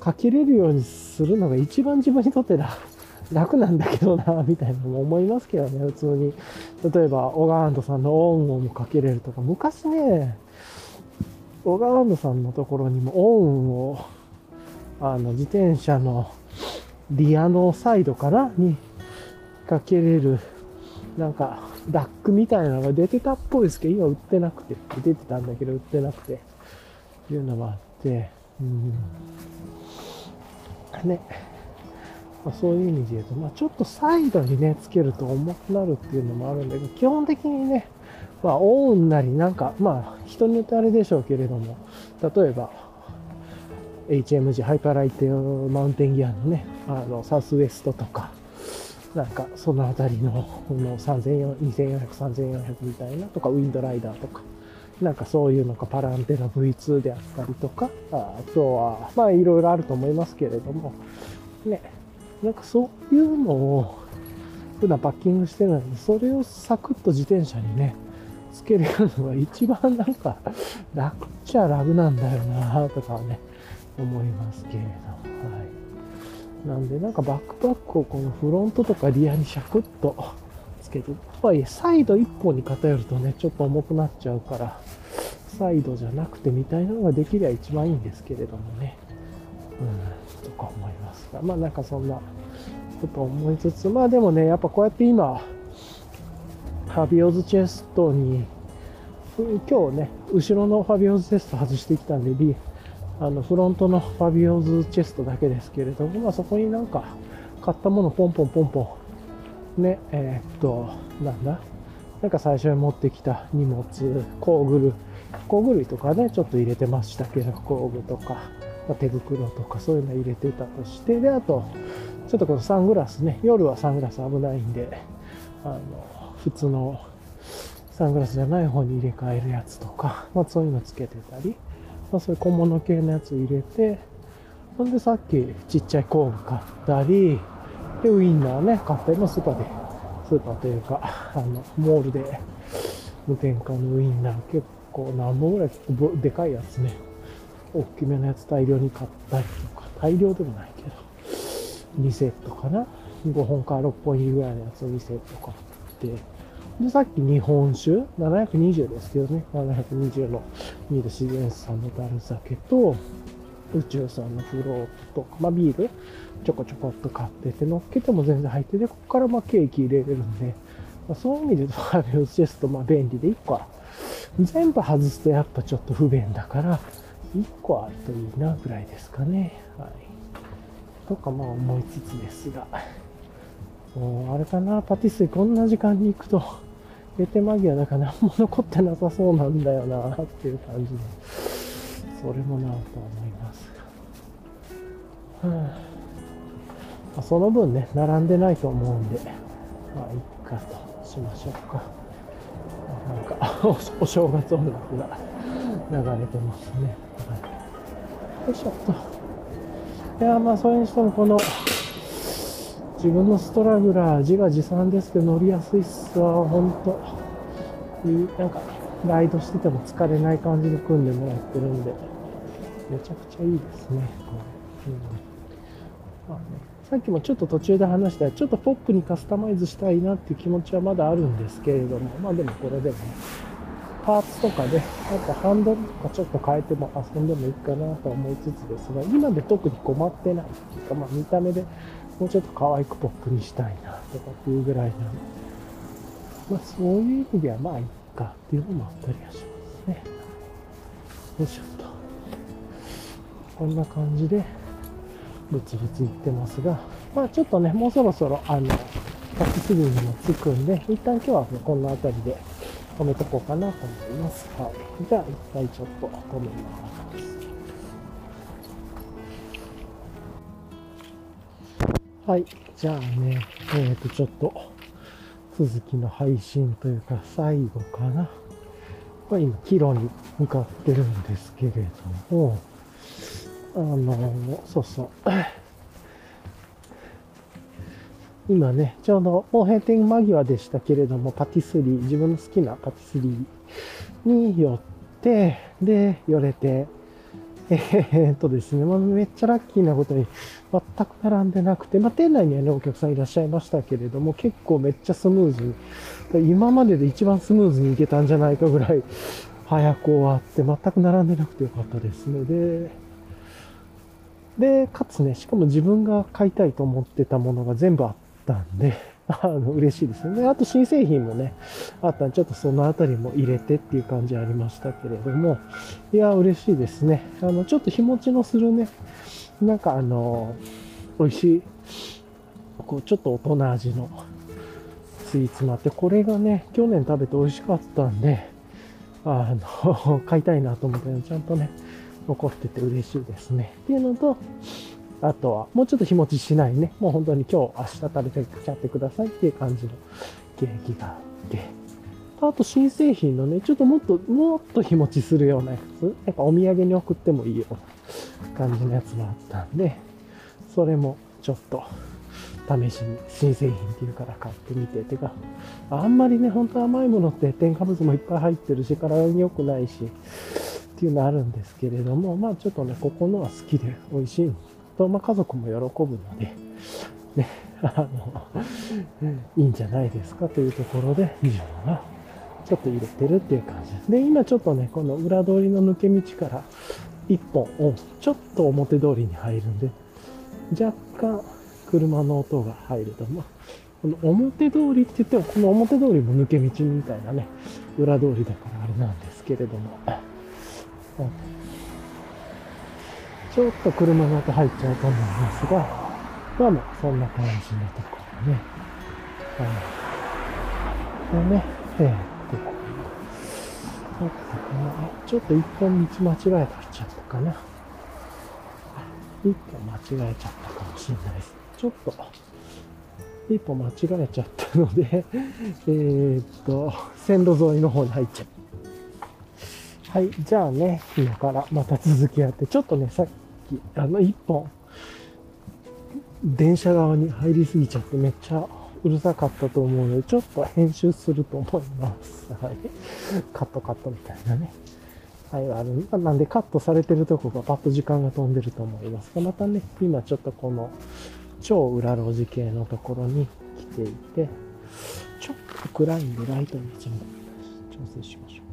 かけれるようにするのが一番自分にとって楽 (laughs) 楽なんだけどな、みたいなのも思いますけどね、普通に。例えば、オガーントさんのオンオンもかけれるとか、昔ね、小川野さんのところにもオンを、あの、自転車のリアのサイドかなにかけれる、なんか、ダックみたいなのが出てたっぽいですけど、今売ってなくて、出てたんだけど売ってなくて、っていうのがあって、うん。ね。まあ、そういう意味で言うと、まあ、ちょっとサイドにね、つけると重くなるっていうのもあるんだけど、基本的にね、まあ、オンなり、なんか、まあ、人によってあれでしょうけれども、例えば、HMG、ハイパーライトマウンテンギアのね、あの、サウスウエストとか、なんか、そのあたりの、この3400、2400、3400みたいなとか、ウィンドライダーとか、なんかそういうのか、パランテナ V2 であったりとか、あとは、まあ、いろいろあると思いますけれども、ね、なんかそういうのを、普段パッキングしてるので、それをサクッと自転車にね、つけるのが一番なんか楽っちゃ楽なんだよなとかはね、思いますけれども。はい。なんでなんかバックパックをこのフロントとかリアにシャクッとつけて、とはいえサイド一本に偏るとね、ちょっと重くなっちゃうから、サイドじゃなくてみたいなのができりゃ一番いいんですけれどもね。うん、とか思いますが。まあなんかそんなこと思いつつ、まあでもね、やっぱこうやって今、ファビオズチェストに、今日ね、後ろのファビオズチェスト外してきたんで、リあの、フロントのファビオズチェストだけですけれども、まあそこになんか買ったものポンポンポンポン、ね、えー、っと、なんだ、なんか最初に持ってきた荷物、工具類、工具類とかね、ちょっと入れてましたけど、工具とか、まあ、手袋とかそういうの入れてたとして、で、あと、ちょっとこのサングラスね、夜はサングラス危ないんで、あの、普通のサングラスじゃない方に入れ替えるやつとか、まあそういうのつけてたり、まあそういう小物系のやつ入れて、ほんでさっきちっちゃい工具買ったり、で、ウインナーね、買ったりもスーパーで、スーパーというか、あの、モールで無添加のウインナー結構何本ぐらいでかいやつね、大きめのやつ大量に買ったりとか、大量でもないけど、2セットかな ?5 本から6本入りぐらいのやつを2セット買って、で、さっき日本酒、720ですけどね、720の。ミール自然さんの樽酒と、宇宙さんのフロート。とか、まあビール、ちょこちょこっと買ってて、乗っけても全然入ってて、ここからまあケーキ入れれるんで、まあ、そういう意味で言うと、ハビオスチェスト、まあ便利で1個は、全部外すとやっぱちょっと不便だから、1個あるといいなぐらいですかね。はい。とかまあ思いつつですが。もうあれかな、パティスリこんな時間に行くと、閉店間際だから何も残ってなさそうなんだよなっていう感じで、それもなと思いますが。はあ、その分ね、並んでないと思うんで、まあ、いっかとしましょうか。なんかお正月音楽が流れてますね。はい、よいしょっと。いや、まあ、それにしてもこの、自分のストラグラー、自画自賛ですけど乗りやすいっすわ、ほんと。なんか、ライドしてても疲れない感じで組んでもらってるんで、めちゃくちゃいいですね、これ。うん、さっきもちょっと途中で話したちょっとポップにカスタマイズしたいなっていう気持ちはまだあるんですけれども、まあでもこれでもね、パーツとかで、あとハンドルとかちょっと変えても遊んでもいいかなと思いつつですが、今で特に困ってないっていうか、まあ見た目でもうちょっと可愛くポップにしたいなとかっていうぐらいなんで、まあそういう意味ではまあいいかっていうのもあったりはしますね。よいしょっと。こんな感じで、ブツブツいってますが、まあちょっとね、もうそろそろあの、タッチスリーにもつくんで、一旦今日は、ね、こんな辺りで止めとこうかなと思います。はい。じゃあ一回ちょっと止めます。はい。じゃあね、えっ、ー、と、ちょっと、続きの配信というか、最後かな。まあ、今、キロに向かってるんですけれども、あの、そうそう。今ね、ちょうどもう閉店間際でしたけれども、パティスリー、自分の好きなパティスリーに寄って、で、寄れて、えー、っとですね、まあ、めっちゃラッキーなことに、全く並んでなくて、まあ、店内にはね、お客さんいらっしゃいましたけれども、結構めっちゃスムーズに、今までで一番スムーズにいけたんじゃないかぐらい、早く終わって全く並んでなくてよかったですね。で、で、かつね、しかも自分が買いたいと思ってたものが全部あったんで、(laughs) あの、嬉しいですよね。あと新製品もね、あったんで、ちょっとそのあたりも入れてっていう感じありましたけれども、いや、嬉しいですね。あの、ちょっと日持ちのするね、なんかあの、美味しい、こう、ちょっと大人味のスイーツもあって、これがね、去年食べて美味しかったんで、あの、(laughs) 買いたいなと思ったのちゃんとね、残ってて嬉しいですね。っていうのと、あとは、もうちょっと日持ちしないね。もう本当に今日、明日食べてちゃってくださいっていう感じのケーキがあって。あと新製品のね、ちょっともっと、もっと日持ちするようなやつ。やっぱお土産に送ってもいいような感じのやつがあったんで、それもちょっと試しに新製品っていうから買ってみて。てか、あんまりね、本当甘いものって添加物もいっぱい入ってるし、体に良くないし、っていうのあるんですけれども、まあちょっとね、ここのは好きで美味しいと、まあ、家族も喜ぶので、ね、あの、いいんじゃないですか。というところで、自分はちょっと入れてるっていう感じです。で、今ちょっとね、この裏通りの抜け道から一本をちょっと表通りに入るんで、若干車の音が入ると、まあ、この表通りって言っても、この表通りも抜け道みたいなね、裏通りだからあれなんですけれども、ちょっと車の音入っちゃうと思いますが、まあまあ、そんな感じのところね。はい。でね、えー、っと、ちょっと一本道間違えちゃったかな。一本間違えちゃったかもしれないです。ちょっと、一本間違えちゃったので、(laughs) えー、っと、線路沿いの方に入っちゃう。はい、じゃあね、今からまた続きやって、ちょっとね、さっき、あの、一本、電車側に入りすぎちゃってめっちゃうるさかったと思うので、ちょっと編集すると思います。はい。カットカットみたいなね。はい、ある。なんでカットされてるとこがパッと時間が飛んでると思いますが、またね、今ちょっとこの超裏路地系のところに来ていて、ちょっと暗いんでライトに調整しましょう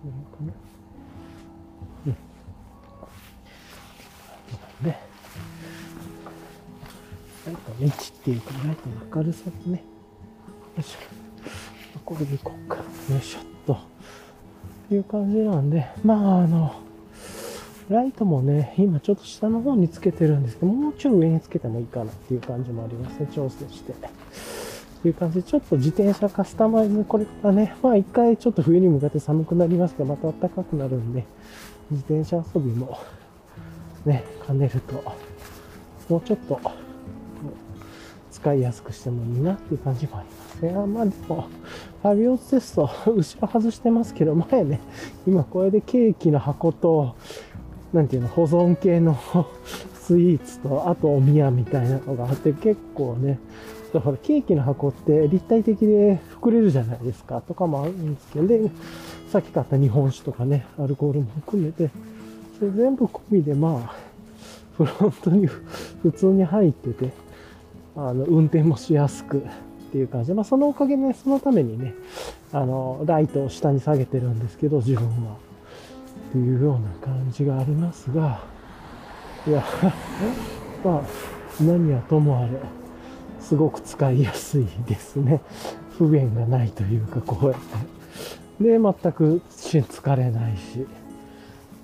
か。これかな。ん。ね。ライトの位置っていうか、ライトの明るさとね。よいしょ。これでいこうか。よいしょっと。いう感じなんで、まああの、ライトもね、今ちょっと下の方につけてるんですけど、もうちょい上につけてもいいかなっていう感じもありますね、調整して。っていう感じで、ちょっと自転車カスタマイズ、これからね、まあ一回ちょっと冬に向かって寒くなりますけど、また暖かくなるんで、自転車遊びもね、兼ねると、もうちょっと使いやすくしてもいいなっていう感じもありますね。あまあでも、ファビオステスト、後ろ外してますけど、前ね、今これでケーキの箱と、なんていうの、保存系のスイーツと、あとお宮みたいなのがあって、結構ね、だからケーキの箱って立体的で膨れるじゃないですか、とかもあるんですけど、で、さっき買った日本酒とかね、アルコールも含めて、それ全部込みで、まあ、フロントに普通に入ってて、あの、運転もしやすくっていう感じで、まあ、そのおかげで、ね、そのためにね、あの、ライトを下に下げてるんですけど、自分は。っていうような感じがありますが、いや、(laughs) まあ、何はともあれ、すごく使いやすいですね。(laughs) 不便がないというか、こうやって。で、全く疲れないし。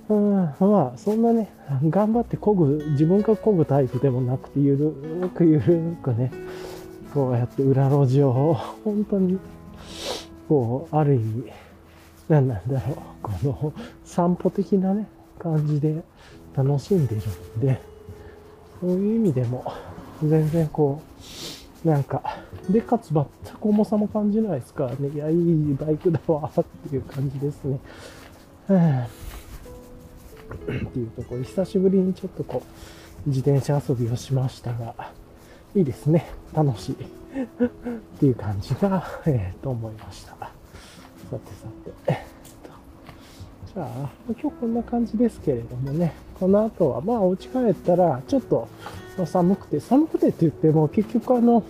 うん、まあ、そんなね、頑張って漕ぐ、自分が漕ぐタイプでもなくて、ゆるくゆるくね、こうやって裏路地を、本当に、こう、ある意味、何なんだろう、この散歩的なね、感じで楽しんでるんで、そういう意味でも、全然こう、なんか、で、かつ全く重さも感じないですからね、いや、いいバイクだわ、っていう感じですね。っていうところ、久しぶりにちょっとこう、自転車遊びをしましたが、いいですね。楽しい。っていう感じが、えー、と思いました。さてさて。えっと、じゃあ、今日こんな感じですけれどもね、この後は、まあ、お家帰ったら、ちょっと、ま寒くて、寒くてって言っても、結局あの、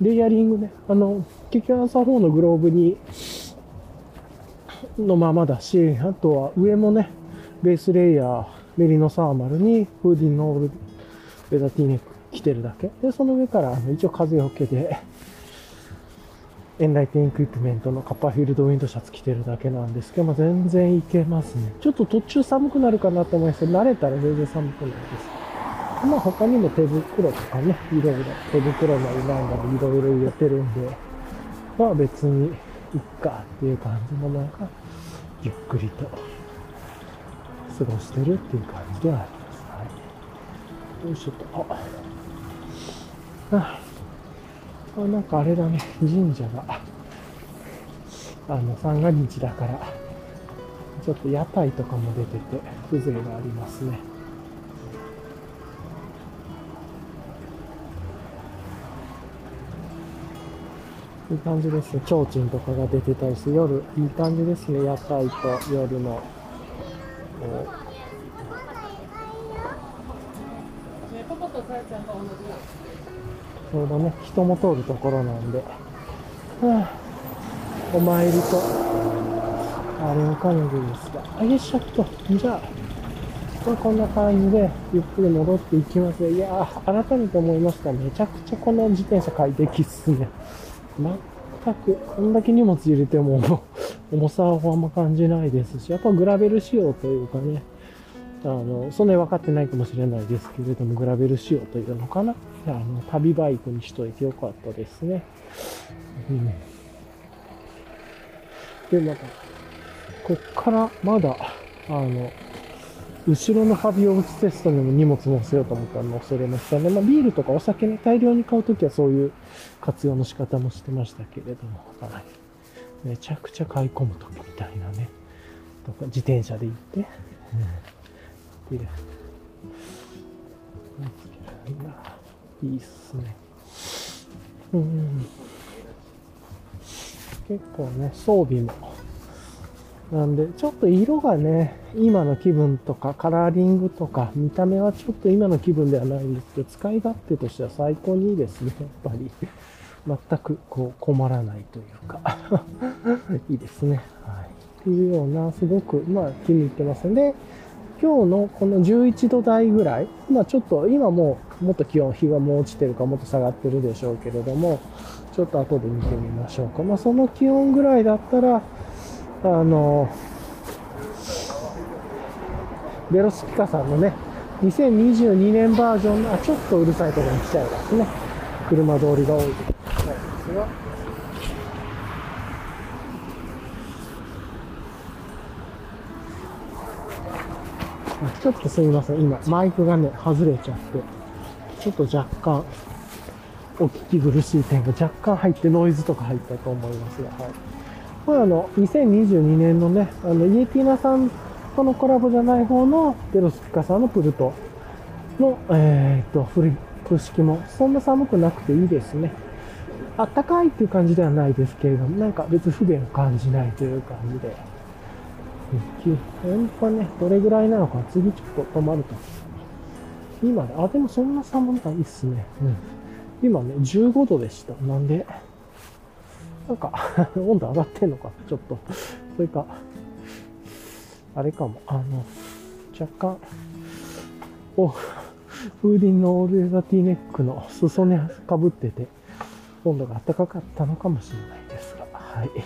レイヤリングね、あの、結局朝方のグローブに、のままだし、あとは上もね、ベースレイヤー、メリノサーマルにフーディンノール、ベダティーネック着てるだけ。で、その上からあの一応風よけで、エンライテンエクイプメントのカッパーフィールドウィンドシャツ着てるだけなんですけど、まあ、全然いけますね。ちょっと途中寒くなるかなと思いますけど、慣れたら全然寒くないです。まあ他にも手袋とかね、いろいろ手袋なりなんだりいろいろ入れてるんで、まあ別にいっかっていう感じのなんか、ゆっくりと過ごしてるっていう感じではあります。はい。よいしょと。あ、ああなんかあれだね、神社が、あの、三が日だから、ちょっと屋台とかも出てて、風情がありますね。いい感じですね。提灯とかが出てたりして、夜、いい感じですね。屋台と夜の。そうだね、人も通るところなんで、はあ、お参りと、あれを兼ねてですが、あげしゃっと、じゃあ、まあ、こんな感じで、ゆっくり戻っていきますいやー、改めて思いました。めちゃくちゃこの自転車快適っすね。全く、こんだけ荷物入れても、(laughs) 重さはあんま感じないですし、やっぱグラベル仕様というかね、あの、そんなに分かってないかもしれないですけれども、グラベル仕様というのかな。あの、旅バイクにしといてよかったですね。うん。で、また、こっからまだ、あの、後ろのハビオブステストにも荷物載せようと思ったら載せれましたね。まあ、ビールとかお酒ね、大量に買うときはそういう活用の仕方もしてましたけれども、はい。めちゃくちゃ買い込むときみたいなね。とか、自転車で行って、うんいいいいっすね。うん。結構ね、装備も。なんで、ちょっと色がね、今の気分とか、カラーリングとか、見た目はちょっと今の気分ではないんですけど、使い勝手としては最高にいいですね、やっぱり。全くこう困らないというか (laughs) いいですね。はい。っていうような、すごく、まあ気に入ってますね。で、今日のこの11度台ぐらい、まあちょっと今もうもっと気温、日がもう落ちてるかもっと下がってるでしょうけれども、ちょっと後で見てみましょうか。まあその気温ぐらいだったら、あの、ベロスピカさんのね、2022年バージョンの、あ、ちょっとうるさいところに来ちゃいますね。車通りが多いですが。ちょっとすみません。今、マイクがね、外れちゃって、ちょっと若干、お聞き苦しい点が若干入って、ノイズとか入ったと思いますが、はい。これあの、2022年のね、あの、イエティナさんとのコラボじゃない方の、デロスピカさんのプルトの、えー、っと、古い空式も、そんな寒くなくていいですね。あったかいっていう感じではないですけれども、なんか別に不便を感じないという感じで、本当はね、どれぐらいなのか、次ちょっと止まると。今ね、あ、でもそんな寒くないっすね。うん。今ね、15度でした。なんで、なんか (laughs) 温度上がってんのかちょっと。それか、あれかも、あの、若干、お、フーディンのオールエザティーネックの裾にかぶってて、温度が暖かかったのかもしれないですが、はい。という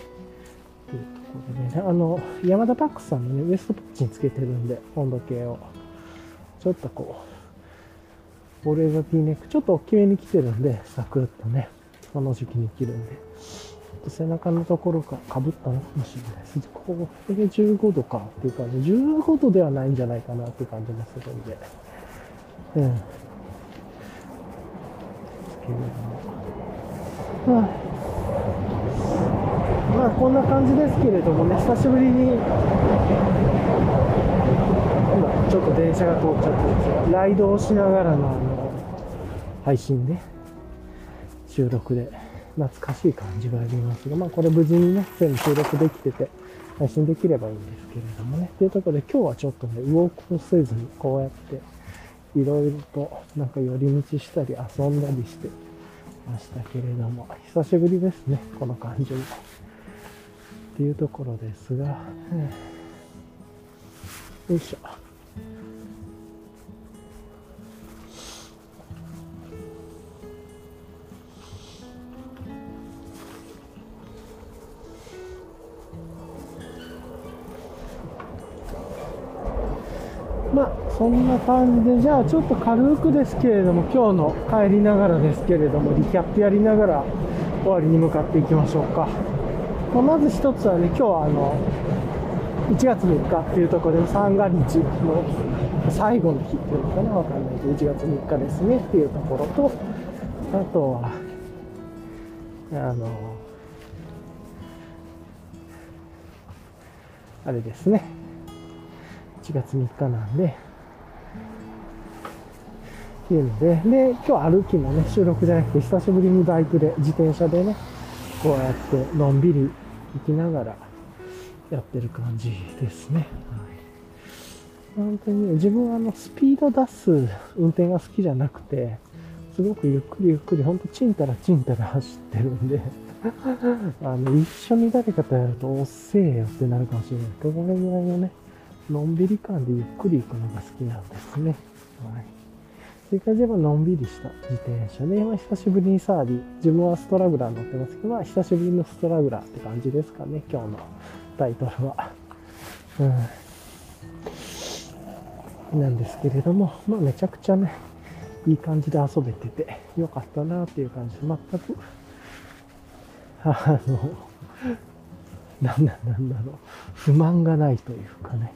これね、あの、ヤマダパックさんのね、ウエストポッチにつけてるんで、温度計を。ちょっとこう、ボレーザティーネック、ちょっと大きめに着てるんで、サクッとね、この時期に着るんで、背中のところがか被ったのかもしれないです。ここで15度かっていう感じ、15度ではないんじゃないかなっていう感じもするんで、うん。けれども。はあまあこんな感じですけれどもね、久しぶりに、今ちょっと電車が通っちゃってですが、ライドをしながらのあの、配信で、収録で、懐かしい感じがありますが、まあこれ無事にね、全部収録できてて、配信できればいいんですけれどもね。というところで今日はちょっとね、動こせずにこうやって、いろいろとなんか寄り道したり遊んだりしてましたけれども、久しぶりですね、この感じも。っていうところですが、よいしょ。まあそんな感じでじゃあちょっと軽くですけれども今日の帰りながらですけれどもリキャップやりながら終わりに向かっていきましょうか、まあ、まず一つはね今日はあの1月3日っていうところで三が日の最後の日っていうのかなわかんないけど1月3日ですねっていうところとあとはあのあれですね。1月3日なんで。っていうので、で、今日歩きのね、収録じゃなくて、久しぶりにバイクで、自転車でね、こうやってのんびり行きながらやってる感じですね。はい、本当にね、自分はあの、スピード出す運転が好きじゃなくて、すごくゆっくりゆっくり、ほんとちんたらちんたら走ってるんで (laughs) あの、一緒に誰かとやると、おっせえよってなるかもしれない。けど、これぐらいのね、のんびり感でゆっくり行くのが好きなんですね。はい。それからでのんびりした自転車で、まあ、久しぶりにサーディ、自分はストラグラー乗ってますけど、まあ、久しぶりのストラグラーって感じですかね、今日のタイトルは。うん。なんですけれども、まあ、めちゃくちゃね、いい感じで遊べてて、よかったなっていう感じで、全く、あの、なんだなんだろう、不満がないというかね、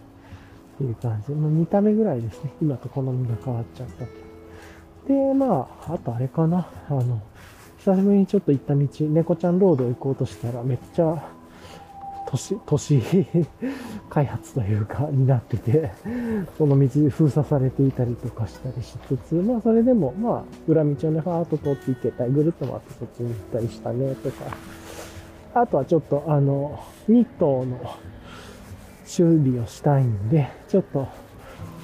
っていう感じ。まあ、見た目ぐらいですね。今と好みが変わっちゃったで、まあ、あとあれかな。あの、久しぶりにちょっと行った道、猫ちゃんロード行こうとしたら、めっちゃ、都市、(laughs) 都市開発というか、になってて、その道封鎖されていたりとかしたりしつつ、まあ、それでも、まあ、裏道をね、ファーっと通って行けたり、ぐるっと回ってそっちに行ったりしたね、とか。あとはちょっと、あの、ニットの、修理をしたいんで、ちょっと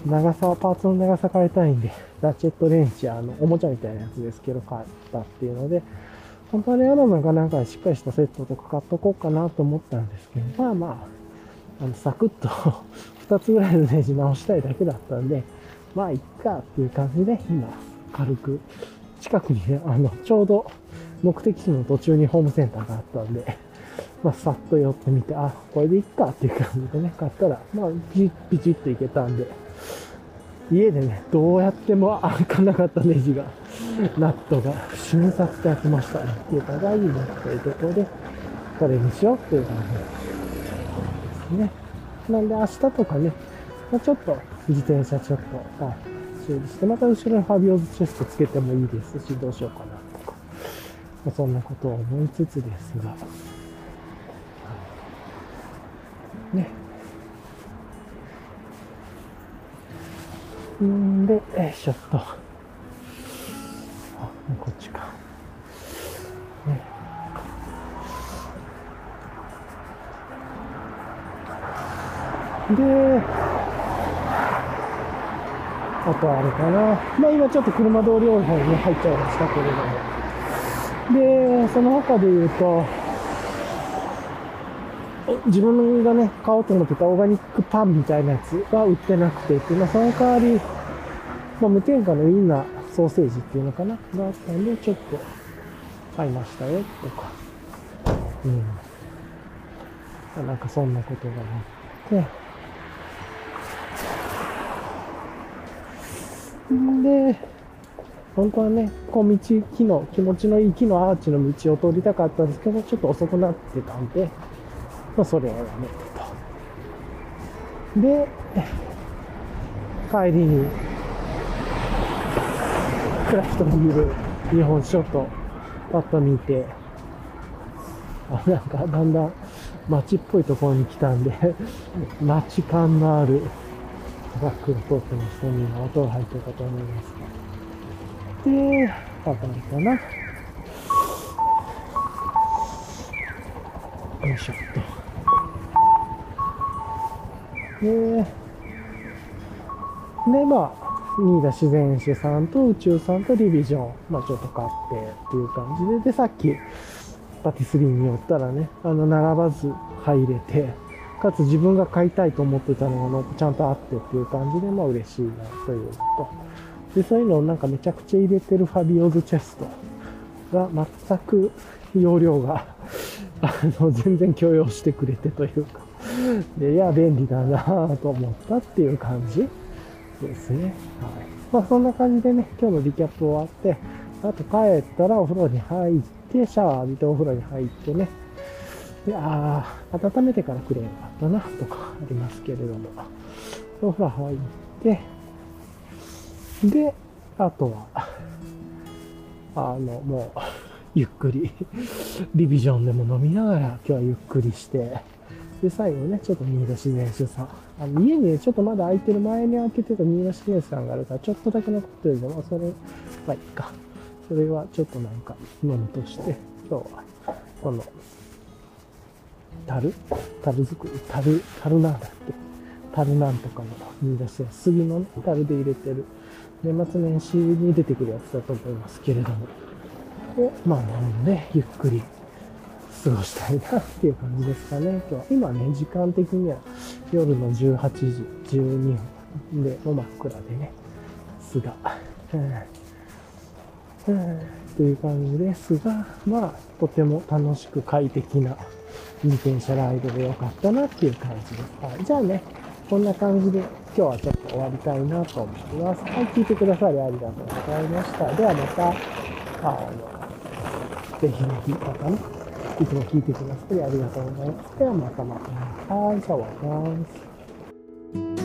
長さ、パーツの長さ変えたいんで、ラチェットレンチ、あの、おもちゃみたいなやつですけど、買ったっていうので、本当はね、アマゾンかなんかしっかりしたセットとか買っとこうかなと思ったんですけど、まあまあ、あの、サクッと (laughs) 2つぐらいのネジ直したいだけだったんで、まあ、いっかっていう感じで、今、軽く、近くにね、あの、ちょうど目的地の途中にホームセンターがあったんで、まあ、さっと寄ってみて、あ、これでいっかっていう感じでね、買ったら、まあ、ピチッ、ピチッといけたんで、家でね、どうやっても開かなかったネジが、ナットが瞬殺で開きましたね。っていうか、がいいねっていうところで、これにしようっていう感じですね。なんで明日とかね、まあ、ちょっと自転車ちょっと、修理して、また後ろにファビオズチェストつけてもいいですし、どうしようかなとか、まあ、そんなことを思いつつですが、ね。んで、え、ちょっと。あ、こっちか。ね。で、あとあれかな。まあ今ちょっと車通り多い方に入っちゃいましたけれども。で、その他で言うと、自分がね、買おうと思ってたオーガニックパンみたいなやつは売ってなくて、っていうのはその代わり、まあ、無添加のウインナーソーセージっていうのかな？があったんで、ちょっと買いましたよ、とか。うん。なんかそんなことがあって。んで、本当はね、こう道、木の、気持ちのいい木のアーチの道を通りたかったんですけど、ちょっと遅くなってたんで、まあ、それはやめてと。で、帰りに、クラフトビール、日本酒とパッと見て、あ、なんかだんだん街っぽいところに来たんで (laughs) 街感のあるトラックが通ってましたね。音が入ってるかと思います。で、パパかな。よいしょっと。で、で、まあ、新田自然史さんと宇宙さんとリビジョン、まあちょっと買ってっていう感じで、で、さっき、パティスリーに寄ったらね、あの、並ばず入れて、かつ自分が買いたいと思ってたのがちゃんとあってっていう感じで、まあ嬉しいなというのと、で、そういうのをなんかめちゃくちゃ入れてるファビオズチェスト。が全く容量があの、全然許容してくれてというか、で、いや、便利だなぁと思ったっていう感じですね。はい。まあそんな感じでね、今日のリキャップ終わって、あと帰ったらお風呂に入って、シャワー浴びてお風呂に入ってね、で、ああ、温めてからくれよかったな、とかありますけれども。お風呂入って、で、あとは、あの、もう、ゆっくり、リビジョンでも飲みながら、今日はゆっくりして、で、最後ね、ちょっと新田自然酒さん。あの家にね、ちょっとまだ空いてる前に開けてた新田自然さんがあるから、ちょっとだけ残ってるけど、まあ、それ、まいいか。それはちょっとなんか飲むとして、今日は、この、樽？樽作り？樽、樽なんだっけ？樽なんとかの新出し杉のね、樽で入れてる、年末年始に出てくるやつだと思いますけれども、を、まあ飲んで、ゆっくり過ごしたいなっていう感じですかね。今日は今ね、時間的には夜の18時12分で、もう真っ暗でね、すが、うん、という感じですが、まあ、とても楽しく快適な自転車ライドでよかったなっていう感じです。はい、じゃあね、こんな感じで今日はちょっと終わりたいなと思います。はい、聞いてくださりありがとうございました。ではまた、あの、ぜひぜひまたね、いつも聞いてくださりありがとうございます。ではまたまた。はい、シャワーです。